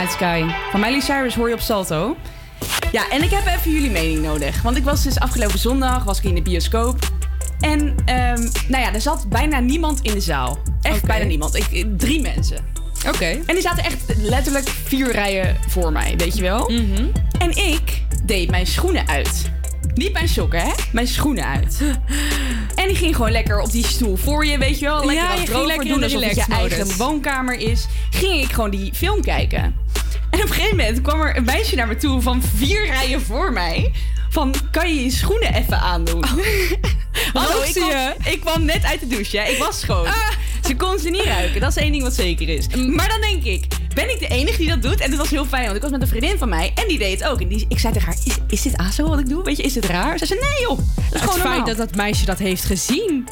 Midnight Sky. Van Miley Cyrus hoor je op Salto. Ja, en ik heb even jullie mening nodig. Want ik was dus afgelopen zondag was ik in de bioscoop. En ehm, nou ja, er zat bijna niemand in de zaal. Echt bijna niemand. Ik, drie mensen. Oké. En die zaten echt letterlijk vier rijen voor mij, weet je wel? Mhm. En ik deed mijn schoenen uit. Niet mijn sokken, hè? Mijn schoenen uit. En die ging gewoon lekker op die stoel voor je, weet je wel? Lekker Ja, je ging lekker doen alsof het je eigen woonkamer is. Ging ik gewoon die film kijken. En op een gegeven moment kwam er een meisje naar me toe van vier rijen voor mij. Van, kan je je schoenen even aandoen? Hallo, Rook ik kwam, je? ik kwam net uit de douche, hè? Ik was schoon. Ze kon ze niet ruiken, dat is één ding wat zeker is. Maar dan denk ik, ben ik de enige die dat doet? En dat was heel fijn, want ik was met een vriendin van mij en die deed het ook. En die, ik zei tegen haar, is, is dit ASO wat ik doe? Weet je, is dit raar? Ze zei, nee joh, dat is Het gewoon feit normaal. dat dat meisje dat heeft gezien.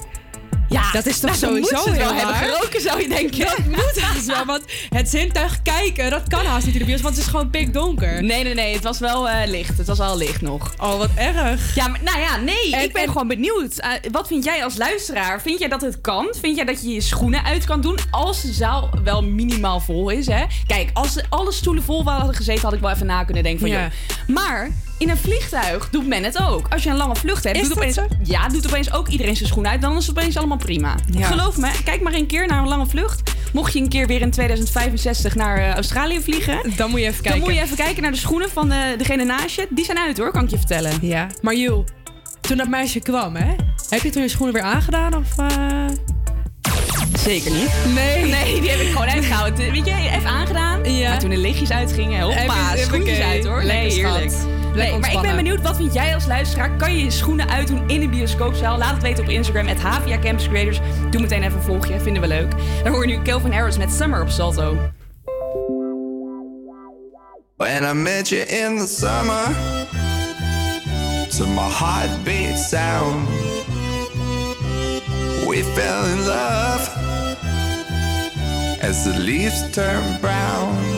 Ja, dat is toch nou, sowieso het wel heel hebben geroken, zou je denken. Dat moet haast wel, want het zintuig kijken, dat kan haast niet in de bios, want het is gewoon pikdonker. Nee, nee, nee, het was wel eh, licht. Het was al licht nog. Oh, wat erg. Ja, maar nou ja, nee, En- ik ben en- gewoon benieuwd. Eh, wat vind jij als luisteraar? Vind jij dat het kan? Vind jij dat je je schoenen uit kan doen als de zaal wel minimaal vol is? Hè? Kijk, als alle stoelen vol waren gezeten, had ik wel even na kunnen denken van... Ja. joh. Maar in een vliegtuig doet men het ook. Als je een lange vlucht hebt, Is doet opeens, zo? ja, doet opeens ook iedereen zijn schoenen uit. Dan is het opeens allemaal prima. Ja. Geloof me, kijk maar een keer naar een lange vlucht. Mocht je een keer weer in 2065 naar eh, Australië vliegen... Dan moet je even Dan kijken. moet je even kijken naar de schoenen van de, degene naast je. Die zijn uit hoor, kan ik je vertellen. Ja, maar Jul, toen dat meisje kwam, hè? Heb je toen je schoenen weer aangedaan of... eh? Zeker niet. Nee. Nee, die heb ik gewoon uitgehouden. Weet je, even aangedaan. Ja. Maar toen de lichtjes uitgingen, hoppa, schoentjes uit hoor. Lekker, nee, heerlijk. Nee, maar ik ben benieuwd, wat vind jij als luisteraar? Kan je je schoenen uitdoen in de bioscoopzaal? Laat het weten op Instagram, at Havia Campus Creators. Doe meteen even een volgje, vinden we leuk. Dan hoor je nu Kelvin Harris met Summer op Salto. When I met you in the summer, to my heartbeat sound, we fell in love as the leaves turn brown.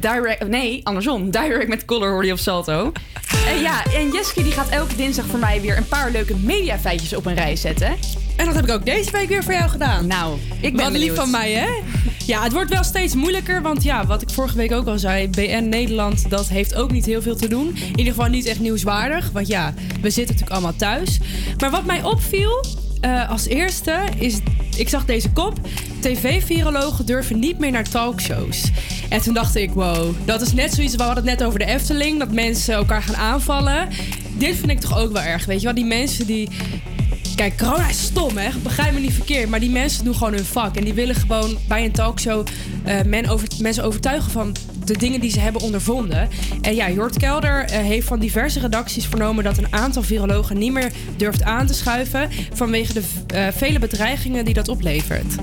Met Direct... Nee, andersom. Direct met Color hoorde je op Salto. En ja, en Jeske die gaat elke dinsdag voor mij weer een paar leuke mediafeitjes op een rij zetten. En dat heb ik ook deze week weer voor jou gedaan. Nou, ik ben Wat lief van mij, hè? Ja, het wordt wel steeds moeilijker. Want ja, wat ik vorige week ook al zei... BN Nederland, dat heeft ook niet heel veel te doen. In ieder geval niet echt nieuwswaardig. Want ja, we zitten natuurlijk allemaal thuis. Maar wat mij opviel eh, als eerste is... Ik zag deze kop. TV-virologen durven niet meer naar talkshows. En toen dacht ik, wow, dat is net zoiets... We hadden het net over de Efteling. Dat mensen elkaar gaan aanvallen. Dit vind ik toch ook wel erg, weet je wel? Die mensen die... Kijk, corona is stom, hè? Begrijp me niet verkeerd. Maar die mensen doen gewoon hun vak. En die willen gewoon bij een talkshow eh, men over, mensen overtuigen van de dingen die ze hebben ondervonden. En ja, Jort Kelder eh, heeft van diverse redacties vernomen dat een aantal virologen niet meer durft aan te schuiven. vanwege de eh, vele bedreigingen die dat oplevert.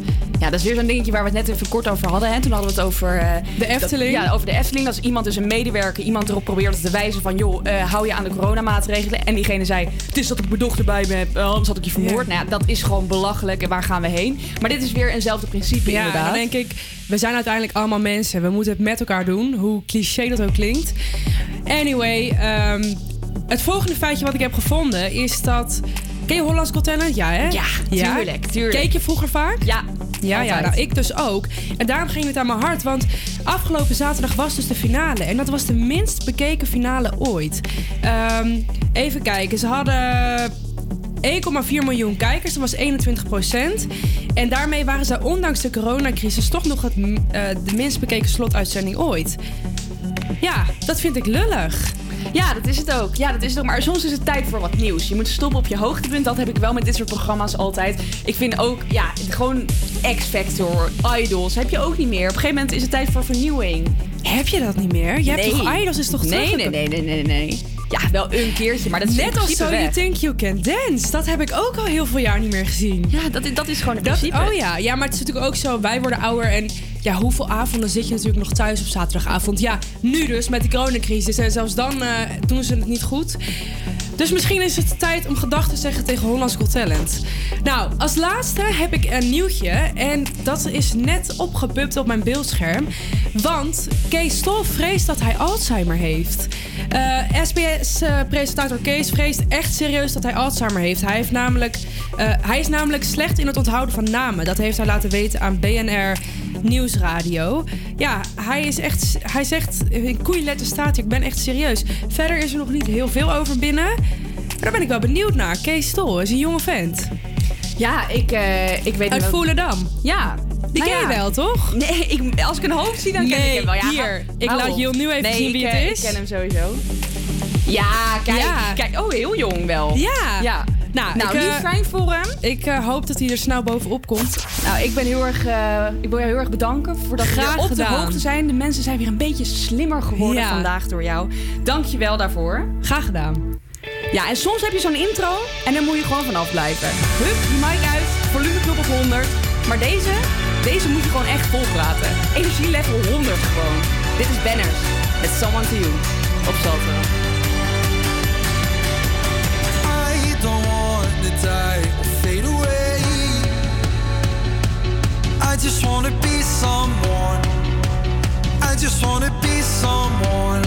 Ja, dat is weer zo'n dingetje waar we het net even kort over hadden. Hè? Toen hadden we het over... eh, De Efteling. Dat, ja, over de Efteling. Is iemand, dus een medewerker, iemand erop probeerde te wijzen van... joh, eh, hou je aan de coronamaatregelen. En diegene zei, het is dat ik mijn dochter bij me heb, eh, anders had ik je vermoord. Nou ja, dat is gewoon belachelijk en waar gaan we heen? Maar dit is weer eenzelfde principe Ja, inderdaad. dan denk ik, we zijn uiteindelijk allemaal mensen. We moeten het met elkaar doen, hoe cliché dat ook klinkt. Anyway, ehm, het volgende feitje wat ik heb gevonden is dat... Ken je Hollands Got Talent? Ja, hè? Ja, tuurlijk, tuurlijk. Keek je vroeger vaak? Ja, Ja, ja, nou ik dus ook. En daarom ging het aan mijn hart. Want afgelopen zaterdag was dus de finale. En dat was de minst bekeken finale ooit. Ehm, even kijken. Ze hadden 1,4 miljoen kijkers. Dat was 21 procent. En daarmee waren ze ondanks de coronacrisis toch nog het, eh, de minst bekeken slotuitzending ooit. Ja, dat vind ik lullig. Ja, dat is het ook. Ja, dat is het ook. Maar soms is het tijd voor wat nieuws. Je moet stoppen op je hoogtepunt. Dat heb ik wel met dit soort programma's altijd. Ik vind ook, ja, gewoon X-Factor, Idols heb je ook niet meer. Op een gegeven moment is het tijd voor vernieuwing. Heb je dat niet meer? Je hebt toch Idols is toch nee, nee, nee, nee, nee, nee. Ja, wel een keertje, maar dat is Net als So You. Think You Can Dance. Dat heb ik ook al heel veel jaar niet meer gezien. Ja, dat, is- dat is gewoon Dat, principe. oh ja. ja, maar het is natuurlijk ook zo. Wij worden ouder en ja, hoeveel avonden zit je natuurlijk nog thuis op zaterdagavond? Ja, nu dus met die coronacrisis. En zelfs dan eh, doen ze het niet goed. Dus misschien is het tijd om gedag te zeggen tegen Hollands Got Talent. Nou, als laatste heb ik een nieuwtje. En dat is net opgepupt op mijn beeldscherm. Want Kees Stol vreest dat hij Alzheimer heeft. SBS-presentator Kees vreest echt serieus dat hij Alzheimer heeft. Hij, heeft namelijk, eh, hij is namelijk slecht in het onthouden van namen. Dat heeft hij laten weten aan BNR Nieuwsradio. Ja, hij, is echt, hij zegt in koeienletter staat ik ben echt serieus. Verder is er nog niet heel veel over binnen. Maar daar ben ik wel benieuwd naar. Kees Stol is een jonge vent. Ja, ik, eh, ik weet Uit Volendam. Ja. Die Nou ken je ja. wel, toch? Nee, ik, als ik een hoofd zie, dan ken Nee, ik hem wel. Ja, hier. Ik laat. Jill nu even nee, zien wie ik, het eh, is. Ik ken hem sowieso. Ja, kijk. Ja. kijk. Oh, heel jong wel. Ja. Ja. Nou, Nou, ik, nu eh, fijn voor hem. Ik eh, hoop dat hij er snel bovenop komt. Nou, ik ben heel erg, eh, ik wil jou heel erg bedanken voor dat we Graag weer op gedaan. de hoogte zijn. De mensen zijn weer een beetje slimmer geworden Ja. vandaag door jou. Dank je wel daarvoor. Graag gedaan. Ja, en soms heb je zo'n intro en dan moet je gewoon vanaf blijven. Hup, die mic uit, volumeknop op 100. Maar deze, deze moet je gewoon echt volpraten. Energie level 100 gewoon. Dit is Banners met Someone to You op Salto. Just want to be someone. I just want to be someone.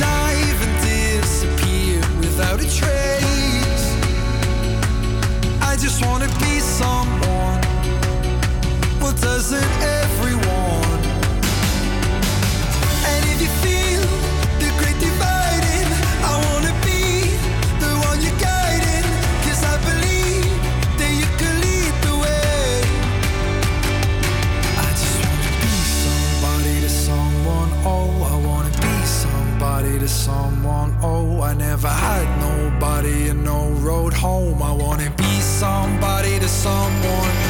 Dive and disappear without a trace. I just want to be someone. Well, doesn't everyone? Someone. Oh, I never had nobody and no road home. I wanna be somebody to someone.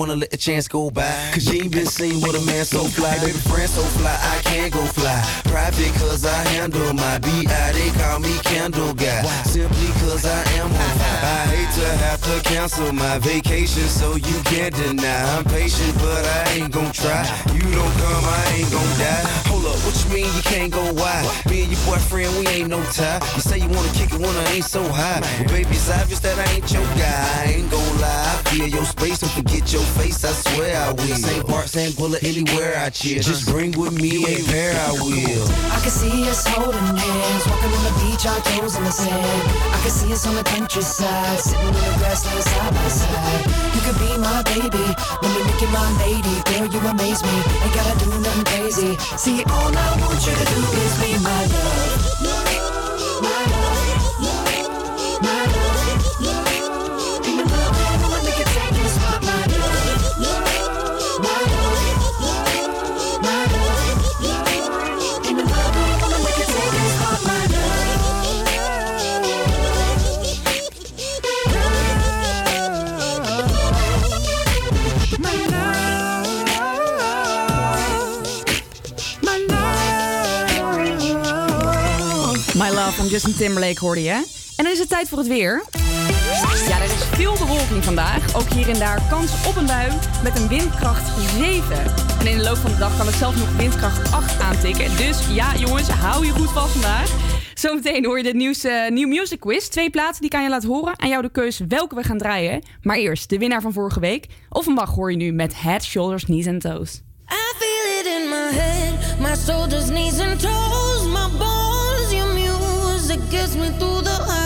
Wanna let the chance go by, cause you ain't been seen with a man so fly. Baby, friend so fly, I can't go fly. Private cause I handle my BI, they call me Candle Guy. Simply cause I am on fire. I hate to have to cancel my vacation, so you can't deny. I'm patient, but I ain't gon' try. You don't come, I ain't gon' die. Hold up, what you mean you can't go wide? Me and your boyfriend, we ain't no tie. You say you wanna kick it when I ain't so high. Well, baby, it's obvious that I ain't your guy. I ain't gon' lie. Feel your space and forget your face, I swear I will. Same part, same bullet, anywhere I chill. Just bring with me a pair, I will. I can see us holding hands, walking on the beach, our toes in the sand. I can see us on the countryside, sitting in the grassland side by side. You could be my baby, let me make you my lady. Girl, you amaze me, ain't gotta do nothing crazy. See, all I want you to do is be my love. Justin Timberlake hoorde je. En dan is het tijd voor het weer. Ja, er is veel bewolking vandaag. Ook hier en daar kans op een bui met een windkracht 7. En in de loop van de dag kan het zelfs nog windkracht 8 aantikken. Dus ja, jongens, hou je goed vast vandaag. Zometeen hoor je de nieuwste New Music Quiz. Twee platen die kan je laten horen. Aan jou de keus welke we gaan draaien. Maar eerst de winnaar van vorige week. Offenbach hoor je nu met Head, Shoulders, Knees and Toes. I feel it in my head, my shoulders, knees, and toes, music gets me through the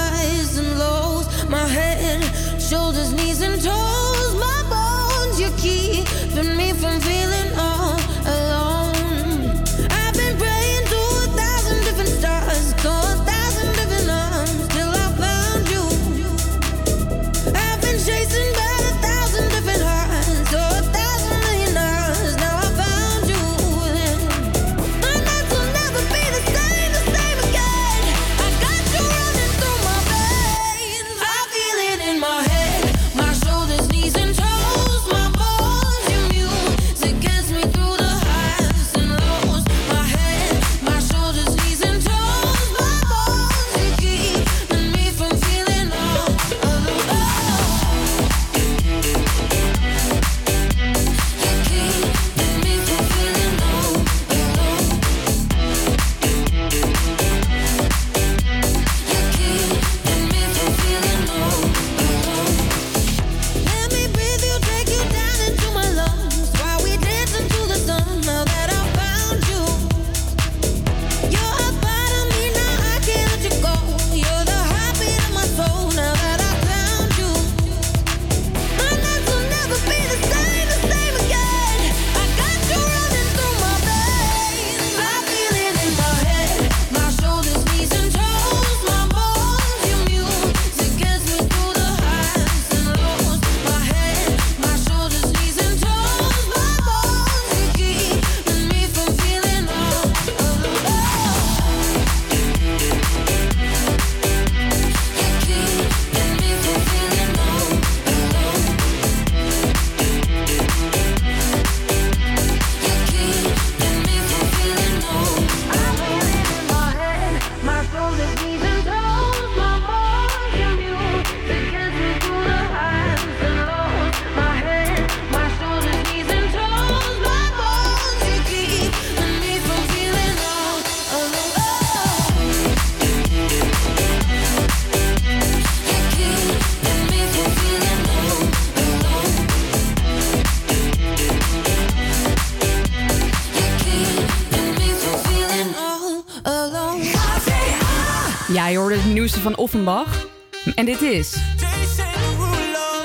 van Offenbach. En dit is...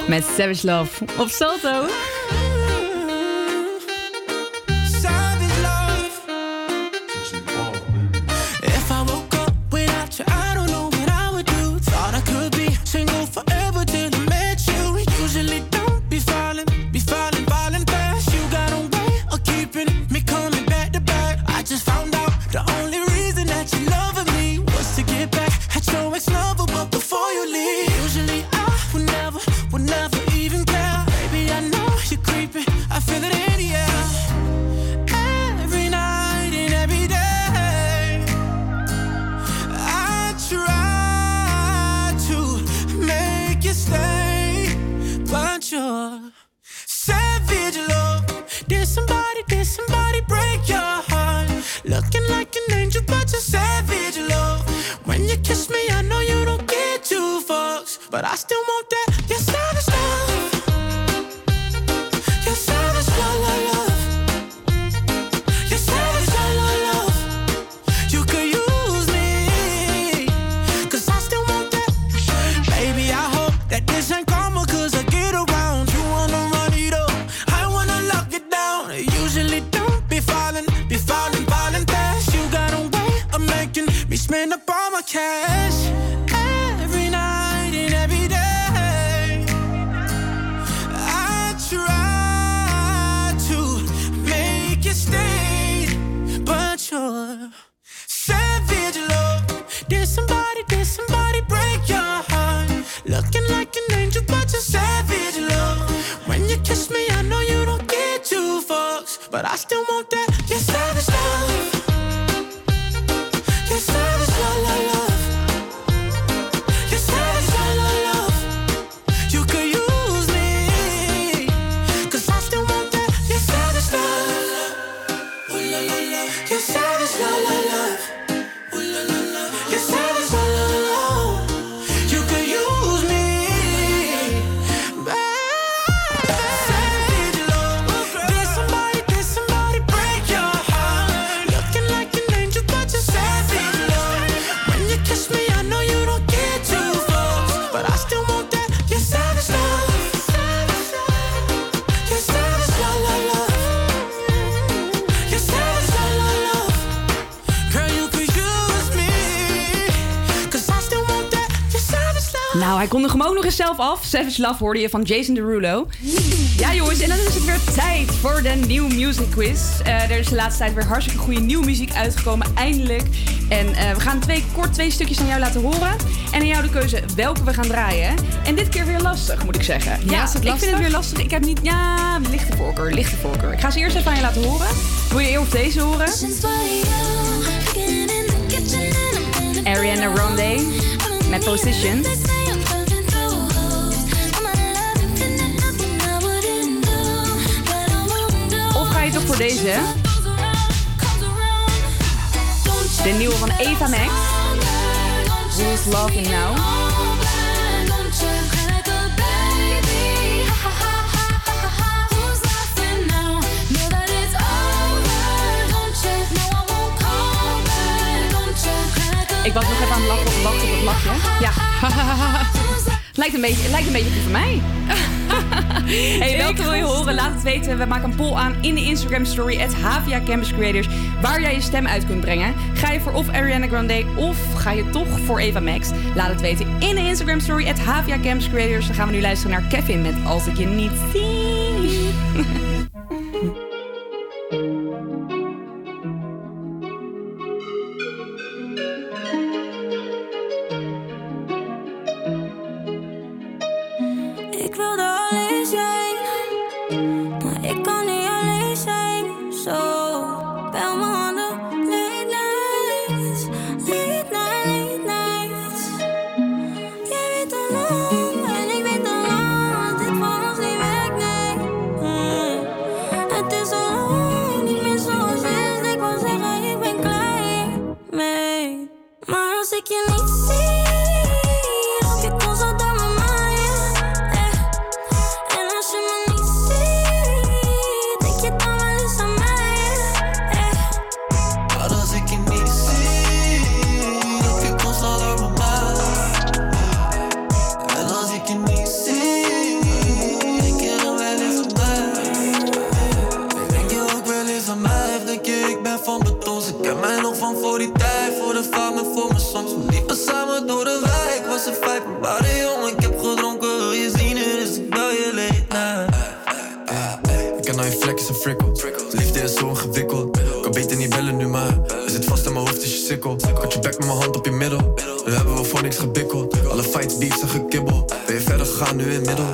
Met Savage Love op Salto. Still want that. Af. Savage Love hoorde je van Jason Derulo. Ja jongens, en dan is het weer tijd voor de New Music Quiz. Eh, er is de laatste tijd weer hartstikke goede nieuwe muziek uitgekomen, eindelijk. En eh, we gaan twee, kort twee stukjes aan jou laten horen. En aan jou de keuze welke we gaan draaien. En dit keer weer lastig, moet ik zeggen. Ja, is het ik vind het weer lastig. Ik heb niet... Ja, lichte voorkeur, lichte voorkeur. Ik ga ze eerst even aan je laten horen. Wil je eerst deze horen? Ariana Grande met Position. Voor deze? De nieuwe van Eva Max. Who's Loving Now? Ik was nog even aan het lachen op het het lachje. Ja. lijkt, een beetje, het lijkt een beetje van mij. Hey, welke wil je horen? Laat het weten. We maken een poll aan in de Instagram story at Havia Campus Creators. Waar jij je stem uit kunt brengen. Ga je voor of Ariana Grande of ga je toch voor Eva Max? Laat het weten in de Instagram story at Havia Campus Creators. Dan gaan we nu luisteren naar Kevin met Als ik je niet zie. Nou je vlek is een frikkel. Liefde is zo ingewikkeld. Kan beter niet bellen nu, maar je zit vast in mijn hoofd, is je sikkel. Kat je bek met mijn hand op je middel. Nu hebben we voor niks gebikkeld. Alle fights, beefs en gekibbel. Ben je verder gegaan nu in middel?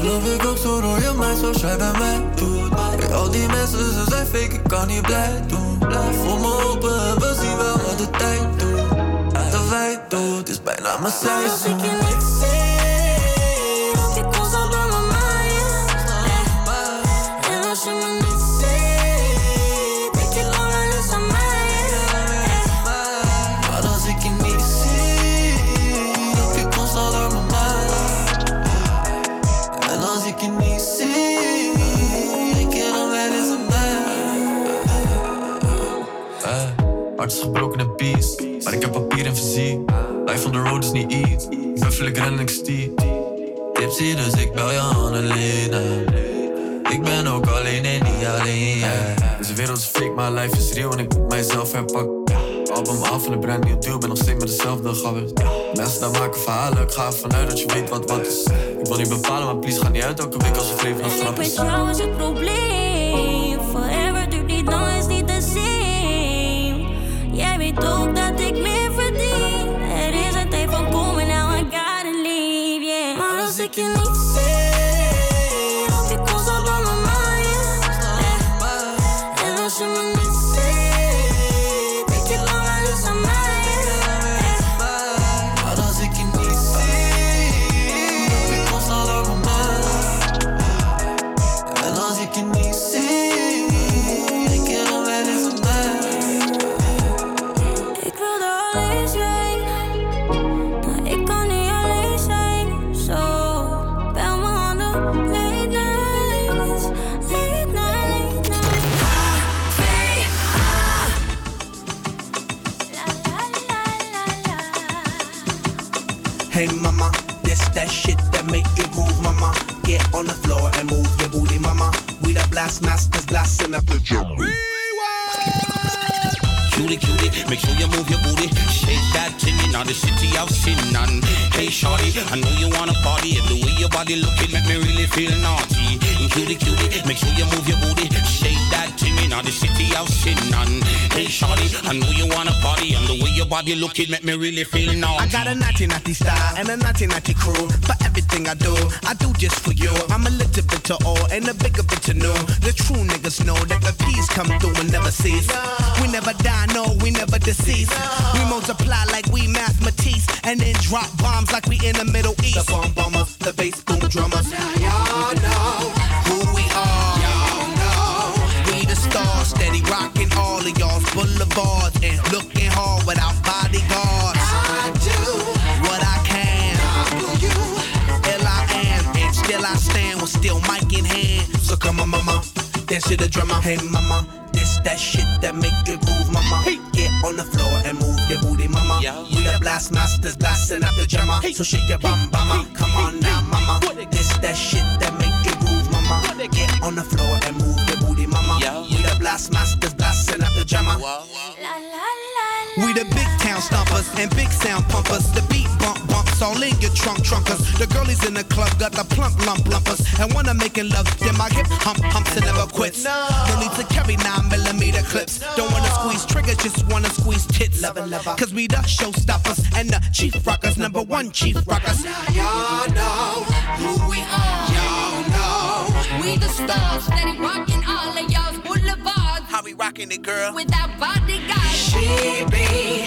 Geloof ik ook zo door je mij zoals jij bij mij doet Hey, al die mensen, ze zijn fake, ik kan niet blij doen Blijf voor me open en we zien wel wat de tijd doet De wij doet, is bijna mijn Als ik seizoen Life on the road is niet iets. Buffel, ik ren en ik stier. Tipsy, dus ik bel je Annelena Ik ben ook alleen en niet alleen, yeah. Deze wereld is fake, maar life is real en ik moet mijzelf herpakken. Album af en een brand nieuw deal, ben nog steeds met dezelfde gabbers. Mensen daar maken verhalen, ik ga ervan uit dat je weet wat wat is. Ik wil niet bepalen, maar please ga niet uit elke week als leven nog grap Met is. jou is het probleem. Forever duurt niet lang, is niet de same. Jij weet ook blast masters blasting up the drum. Cutie, cutie, make sure you move your booty. Shake that thing in the city of sin. And hey, shorty, I know you wanna party. And the way your body looking make me really feel naughty. Cutie, cutie, make sure you move your booty. Shake that thing in the city of sin. And hey, shorty, I know you wanna party. And the way your body looking make me really feel naughty. I got a naughty naughty style and a naughty naughty crew. For everything I do, I do just for you. I'm a little bit to all and a bigger bit to know. The true niggas know that the peace come through and never cease. We never die, no, we never decease. We multiply like we mathematics and then drop bombs like we in the Middle East. The bomb bombers, the bass boom drummers. Y'all know who we are. Y'all know we the stars, steady rocking all of y'all's boulevards and looking hard without bodyguards. I do what I can. you, L I am, and still I stand with still mic in hand. So come on, mama, dance to the drummer. Hey, mama, this that shit that make you move, mama. Get on the floor and move your booty, mama. Blast masters blasting up the drummer. So shake your bum, mama. Come on now, mama. This that shit that make you move, mama. Get on the floor and move your booty, mama. We the blast masters blasting up the drummer. The stompers and big sound pumpers. The beat bump bumps all in your trunk trunkers. The girlies in the club got the plump lump lumpers. And when I'm making love, then my hip hump humps and never quits. No need to carry nine millimeter clips. Don't wanna squeeze triggers, just wanna squeeze tits. Cause we the showstoppers and the chief rockers, number one chief rockers. Y'all know who we are. Y'all know We the stars, steady rocking all of y'all's boulevards. How we rocking it, girl. Without bodyguards. She be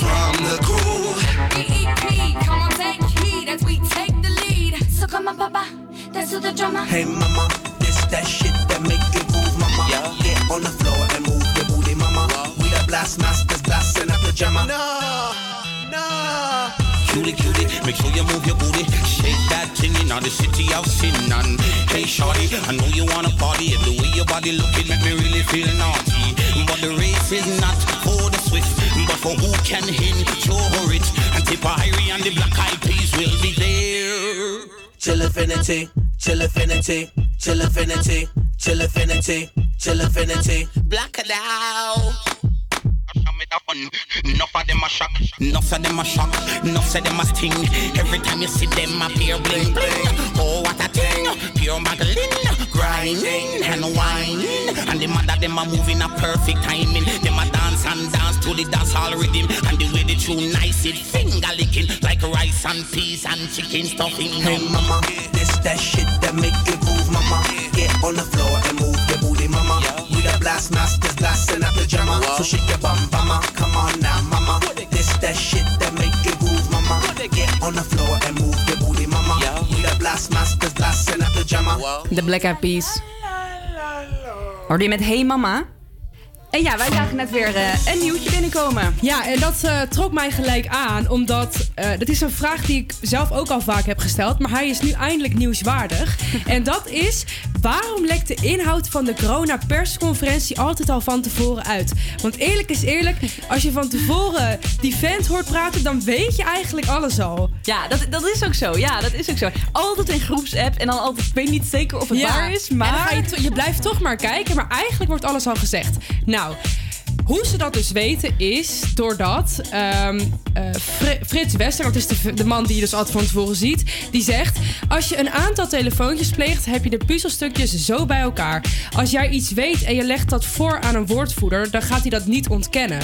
from the crew. BEP, come on, take heed as we take the lead. So come on, papa, dance to the drummer. Hey mama, this that shit that make you move, mama. Yeah. Get on the floor and move your booty, mama. We the blast masters blasting up the drummer. No, no. Cutie, cutie, make sure you move your booty. Shake that thing in the city of sin. And hey, shorty, I know you wanna party. And the way your body looking make me really feel naughty. But the race is not for the swift, but for who can endure it. And Tipperary and the Black Eyed Peas will be there. Chill affinity, chill affinity, chill affinity, chill affinity, chill affinity. Black it out. Enough of them a shock, enough of them a shock, enough of them a sting. Every time you see them a pure bling bling. Oh what a thing, pure Magdalene grinding. And whining. And the mother them a moving a perfect timing. Them a dance and dance to the dance hall rhythm. And the way the tune nice, it finger licking like rice and peas and chicken stuffing. Hey mama, this that shit that make you move, mama. Get on the floor and move blast masters, blasting up the jammer. So shake your bum, mama. Come on now, mama. This that shit that make you move, mama. Get on the floor and move your booty, mama. We the blast masters, blasting up the jammer. De Black Eyed Peas. Hoorde je met Hey Mama? En ja, wij zagen net weer eh, een nieuwtje binnenkomen. Ja, en dat eh, trok mij gelijk aan, omdat eh, dat is een vraag die ik zelf ook al vaak heb gesteld, maar hij is nu eindelijk nieuwswaardig. en dat is, waarom lekt de inhoud van de corona-persconferentie altijd al van tevoren uit? Want eerlijk is eerlijk, als je van tevoren die vent hoort praten, dan weet je eigenlijk alles al. Ja, dat, dat is ook zo. Ja, dat is ook zo. Altijd in groepsapp en dan altijd, ik weet niet zeker of het waar is, maar... En dan ga je, je blijft toch maar kijken, maar eigenlijk wordt alles al gezegd. Nou, Nou. Hoe ze dat dus weten is doordat Fri- Frits Wester, dat is de, de man die je dus altijd van tevoren ziet, die zegt: Als je een aantal telefoontjes pleegt, heb je de puzzelstukjes zo bij elkaar. Als jij iets weet en je legt dat voor aan een woordvoerder, dan gaat hij dat niet ontkennen.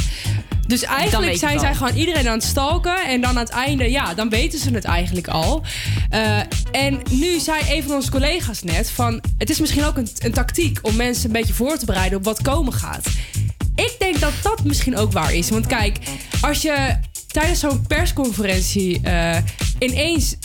Dus eigenlijk zijn zij gewoon iedereen aan het stalken. En dan aan het einde, ja, dan weten ze het eigenlijk al. Eh, en nu zei een van onze collega's net van... Het is misschien ook een, een tactiek om mensen een beetje voor te bereiden op wat komen gaat. Ik denk dat dat misschien ook waar is. Want kijk, als je tijdens zo'n persconferentie eh, ineens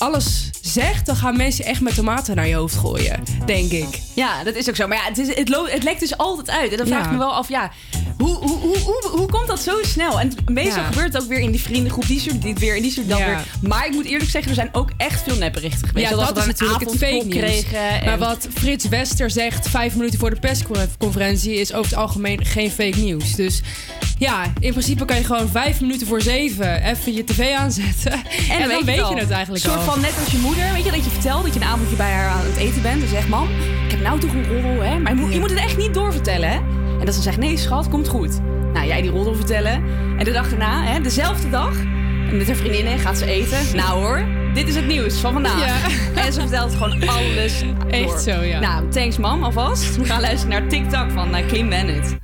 alles zegt... dan gaan mensen echt met tomaten naar je hoofd gooien, denk ik. Ja, dat is ook zo. Maar ja, het, is, het, het lekt dus altijd uit. En dan vraag Ja. ik me wel af, ja, hoe, hoe, hoe, hoe, hoe komt dat zo snel? En meestal Ja. gebeurt het ook weer in die vriendengroep. Die stuurt dit weer en die stuurt dat Ja. weer. Maar ik moet eerlijk zeggen, er zijn ook echt veel nepberichten geweest. Ja, dat is natuurlijk het fake kregen. Maar wat Frits Wester zegt vijf minuten voor de persconferentie... is over het algemeen geen fake nieuws. Dus ja, in principe kan je gewoon vijf minuten voor zeven... even je tv aanzetten. En, dan weet je, al. het eigenlijk Een soort al. Van net als je moeder, weet je, dat je vertelt dat je een avondje bij haar aan het eten bent. En zegt, mam, ik heb nou toch een roddel, hè? Maar je moet, je moet het echt niet doorvertellen, hè? En dat ze zegt, nee schat, komt goed. Nou, jij die roddel vertellen. En de dag daarna, hè, dezelfde dag, met haar vriendinnen gaat ze eten. Nou hoor, dit is het nieuws van vandaag. En ze vertelt gewoon alles Echt door. zo, ja. Nou, thanks mam, alvast. We gaan luisteren naar TikTok van uh, Clean Bennett.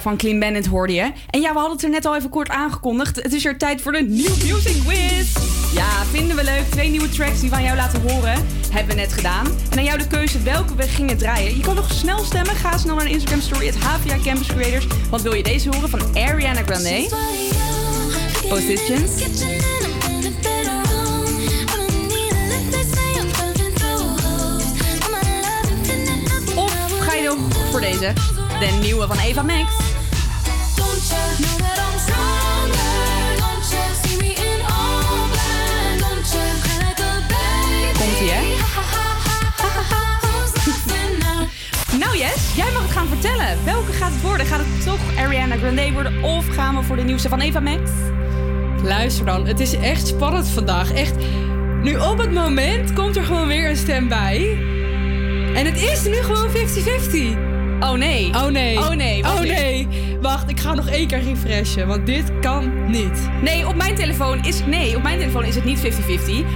Van Clean Bandit hoorde je. En ja, we hadden het er net al even kort aangekondigd. Het is er tijd voor de New Music Quiz. Ja, vinden we leuk. Twee nieuwe tracks die aan jou laten horen. Hebben we net gedaan. En aan jou de keuze welke we gingen draaien. Je kan nog snel stemmen. Ga snel naar de Instagram story, het HVA Campus Creators. Want wil je deze horen van Ariana Grande? Positions. Of ga je nog voor deze? De nieuwe van Eva Max. Gaan vertellen. Welke gaat het worden? Gaat het toch Ariana Grande worden of gaan we voor de nieuwste van Eva Max? Luister dan, het is echt spannend vandaag. Echt. Nu op het moment komt er gewoon weer een stem bij. En het is nu gewoon 50-50. Oh nee. Oh nee. Oh nee, wacht Oh nee. Wacht, ik ga nog één keer refreshen, want dit kan niet. Nee, op mijn telefoon is, nee, op mijn telefoon is het niet 50-50.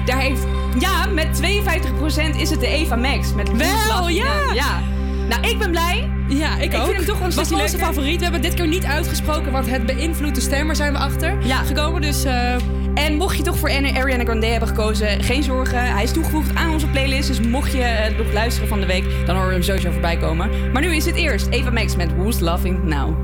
Daar heeft, ja, met 52% is het de Eva Max. Met Wel, ja. Ja. Nou, ik ben blij. Ja, ik, Ik ook. vind hem toch een stukje onze favoriet. We hebben dit keer niet uitgesproken, want het beïnvloedt de stem. Daar zijn we achter gekomen. Dus eh, En mocht je toch voor Ariana Grande hebben gekozen, geen zorgen. Hij is toegevoegd aan onze playlist. Dus mocht je eh, nog luisteren van de week, dan horen we hem sowieso voorbij komen. Maar nu is het eerst Eva Max met Who's Loving Now.